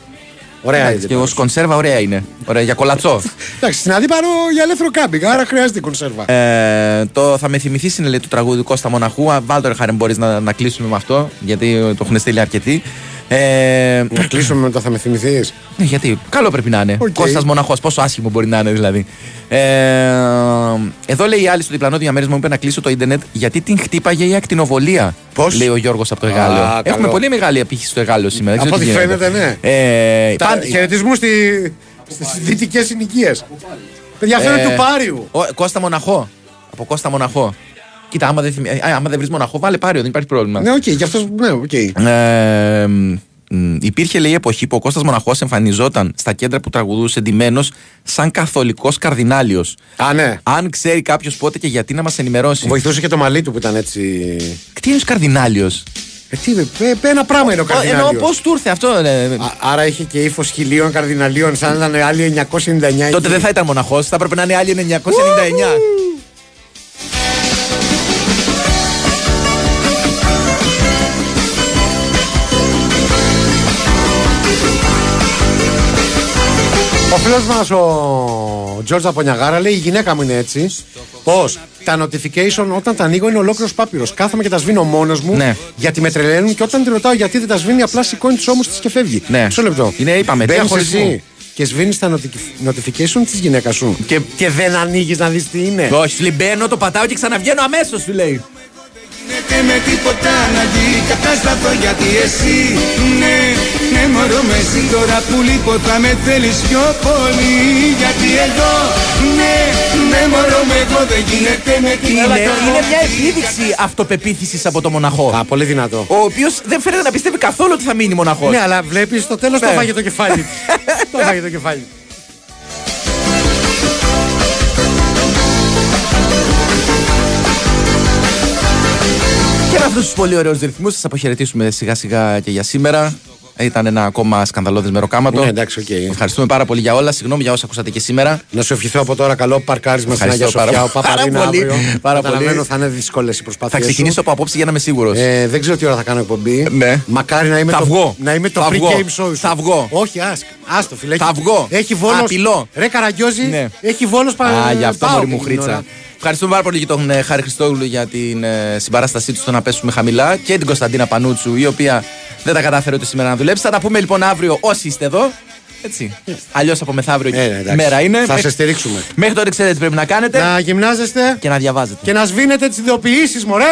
Ωραία
εντάξει,
είναι.
Και ως κονσέρβα ωραία είναι. Ωραία, για κολατσό.
Εντάξει, στην αντίπαρο για ελεύθερο κάμπινγκ, άρα χρειάζεται κονσέρβα.
Ε, το θα με θυμηθείς είναι λέει, του τραγούδι Κώστα Μοναχού. Α, Βάλτε ρε χάρη, μπορείς να, να κλείσουμε με αυτό, γιατί το έχουν στείλει αρκετοί. Ε,
Να κλείσουμε με το θα με θυμηθείς;
ναι, γιατί; Καλό πρέπει να είναι.
Οκ.
Κώστας Μοναχός, πόσο άσχημο μπορεί να είναι δηλαδή. Ε, εδώ λέει η άλλη στο διπλανό διαμέρισμα μου είπε να κλείσω το ίντερνετ γιατί την χτύπαγε η ακτινοβολία.
Πώς;
Λέει ο Γιώργος από το Εγάλεο.
Α,
Έχουμε
καλό.
πολύ μεγάλη απήχηση στο Εγάλεο σήμερα. δεν
Από
ξέρω
ό,τι
τι γίνεται.
φαίνεται, ναι.
Ε,
Τα
πάντα-
χαιρετισμού στη, στις δυτικές συνοικίες. Παιδιά, αυτό είναι
Ε,
του Πάριου.
Ο, Κώστα Μοναχό. Από Κώστα Μοναχό. Κοίτα, άμα δεν, θυμι... α, άμα δεν βρεις μοναχό, βάλε πάριο, δεν υπάρχει πρόβλημα.
Ναι, οκ, γι' αυτό. Ναι, οκ.
Ε, Μ, υπήρχε λέει εποχή που ο Κώστας Μοναχός εμφανιζόταν στα κέντρα που τραγουδούσε ντυμένος σαν καθολικός καρδινάλιος.
Α, ναι.
Αν ξέρει κάποιος πότε και γιατί να μας ενημερώσει.
Βοηθούσε και το μαλλί του που ήταν έτσι.
Τι είναι καρδινάλιος;
Ε, τι, ε, ε, ένα πράγμα είναι ο
Εννοώ
καρδινάλιος.
πώς του ήρθε αυτό. ε,
Α, άρα είχε και ύφος χιλίων καρδιναλίων, σαν να ήταν άλλοι 999.
Τότε δεν θα ήταν μοναχός, θα έπρεπε να είναι άλλοι 999.
Φίλος μας ο Τζόρτζ Απονιαγάρα λέει: Η γυναίκα μου είναι έτσι. Πώς; Τα notification όταν τα ανοίγω είναι ολόκληρος πάπυρος. Κάθομαι και τα σβήνω μόνος μου
Ναι.
γιατί με τρελαίνουν και όταν τη ρωτάω γιατί δεν τα σβήνει, απλά σηκώνει τους ώμους της και φεύγει.
Ναι.
Μισό λεπτό.
Είναι, είπαμε,
Μπαίνεις
διαχωρισμό.
εσύ και σβήνεις τα notif- notification της γυναίκας σου.
Και-
και δεν ανοίγεις να δεις τι είναι.
Όχι, σου λέει μπαίνω, το πατάω και ξαναβγαίνω αμέσως, σου λέει.
Και με τίποτα να γίνει κατάστατο γιατί εσύ Ναι, ναι μωρό με εσύ τώρα που λείπω θα με θέλεις πιο πολύ Γιατί εδώ, ναι, ναι μωρό με εγώ δεν γίνεται με την
Είναι,
άλλα
είναι μια επίδειξη αυτοπεποίθησης από το μοναχό.
Α, πολύ δυνατό.
Ο οποίος δεν φαίνεται να πιστεύει καθόλου ότι θα μείνει μοναχός.
Ναι, αλλά βλέπεις στο τέλος το
Ναι.
φάγε το κεφάλι. το φάγε το κεφάλι.
Και με αυτού τους πολύ ωραίους ρυθμούς σας αποχαιρετήσουμε σιγά σιγά και για σήμερα. Ήταν ένα ακόμα σκανδαλώδε μεροκάματο.
Ναι, εντάξει, οκ.
Ευχαριστούμε πάρα πολύ για όλα. Συγγνώμη για όσα ακούσατε και σήμερα.
Να σου ευχηθώ από τώρα καλό παρκάρισμα στην Αγία
Ευχαριστώ πάρα-
Σοφιά. Ο
πάρα
Παπαρίνα
πολύ,
αύριο.
πάρα
Καταλαβαίνω
πολύ.
θα είναι δύσκολες οι προσπάθειε.
Θα ξεκινήσω από απόψε για να είμαι σίγουρος.
Ε, δεν ξέρω τι ώρα θα κάνω εκπομπή.
Ναι.
Μακάρι να είμαι
Θα
το,
βγω.
Να είμαι το
Θα βγω.
pre-game show. σου.
Θα βγω.
Όχι, άσκ. Άστο, φίλε.
Θα
Έχει-
βγω.
Έχει βόλο.
Απειλώ.
Ρε Καραγκιόζη.
Ναι.
Έχει βόλο
Α, γι' αυτό μωρή μου
την
χρήτσα.
Ώρα.
Ευχαριστούμε πάρα πολύ και τον ε, Χάρη Χριστόγλου για την ε, συμπαράστασή του στο να πέσουμε χαμηλά και την Κωνσταντίνα Πανούτσου, η οποία δεν τα κατάφερε ούτε σήμερα να δουλέψει. Θα τα πούμε λοιπόν αύριο όσοι είστε εδώ. Έτσι. Αλλιώς από μεθαύριο
Ε, ναι, εντάξει.
μέρα είναι.
Θα
Μέχρι-
σε στηρίξουμε.
Μέχρι τότε ξέρετε τι πρέπει να κάνετε
Να γυμνάζεστε
και να διαβάζετε.
και να σβήνετε τις ειδοποιήσει, μωρέ.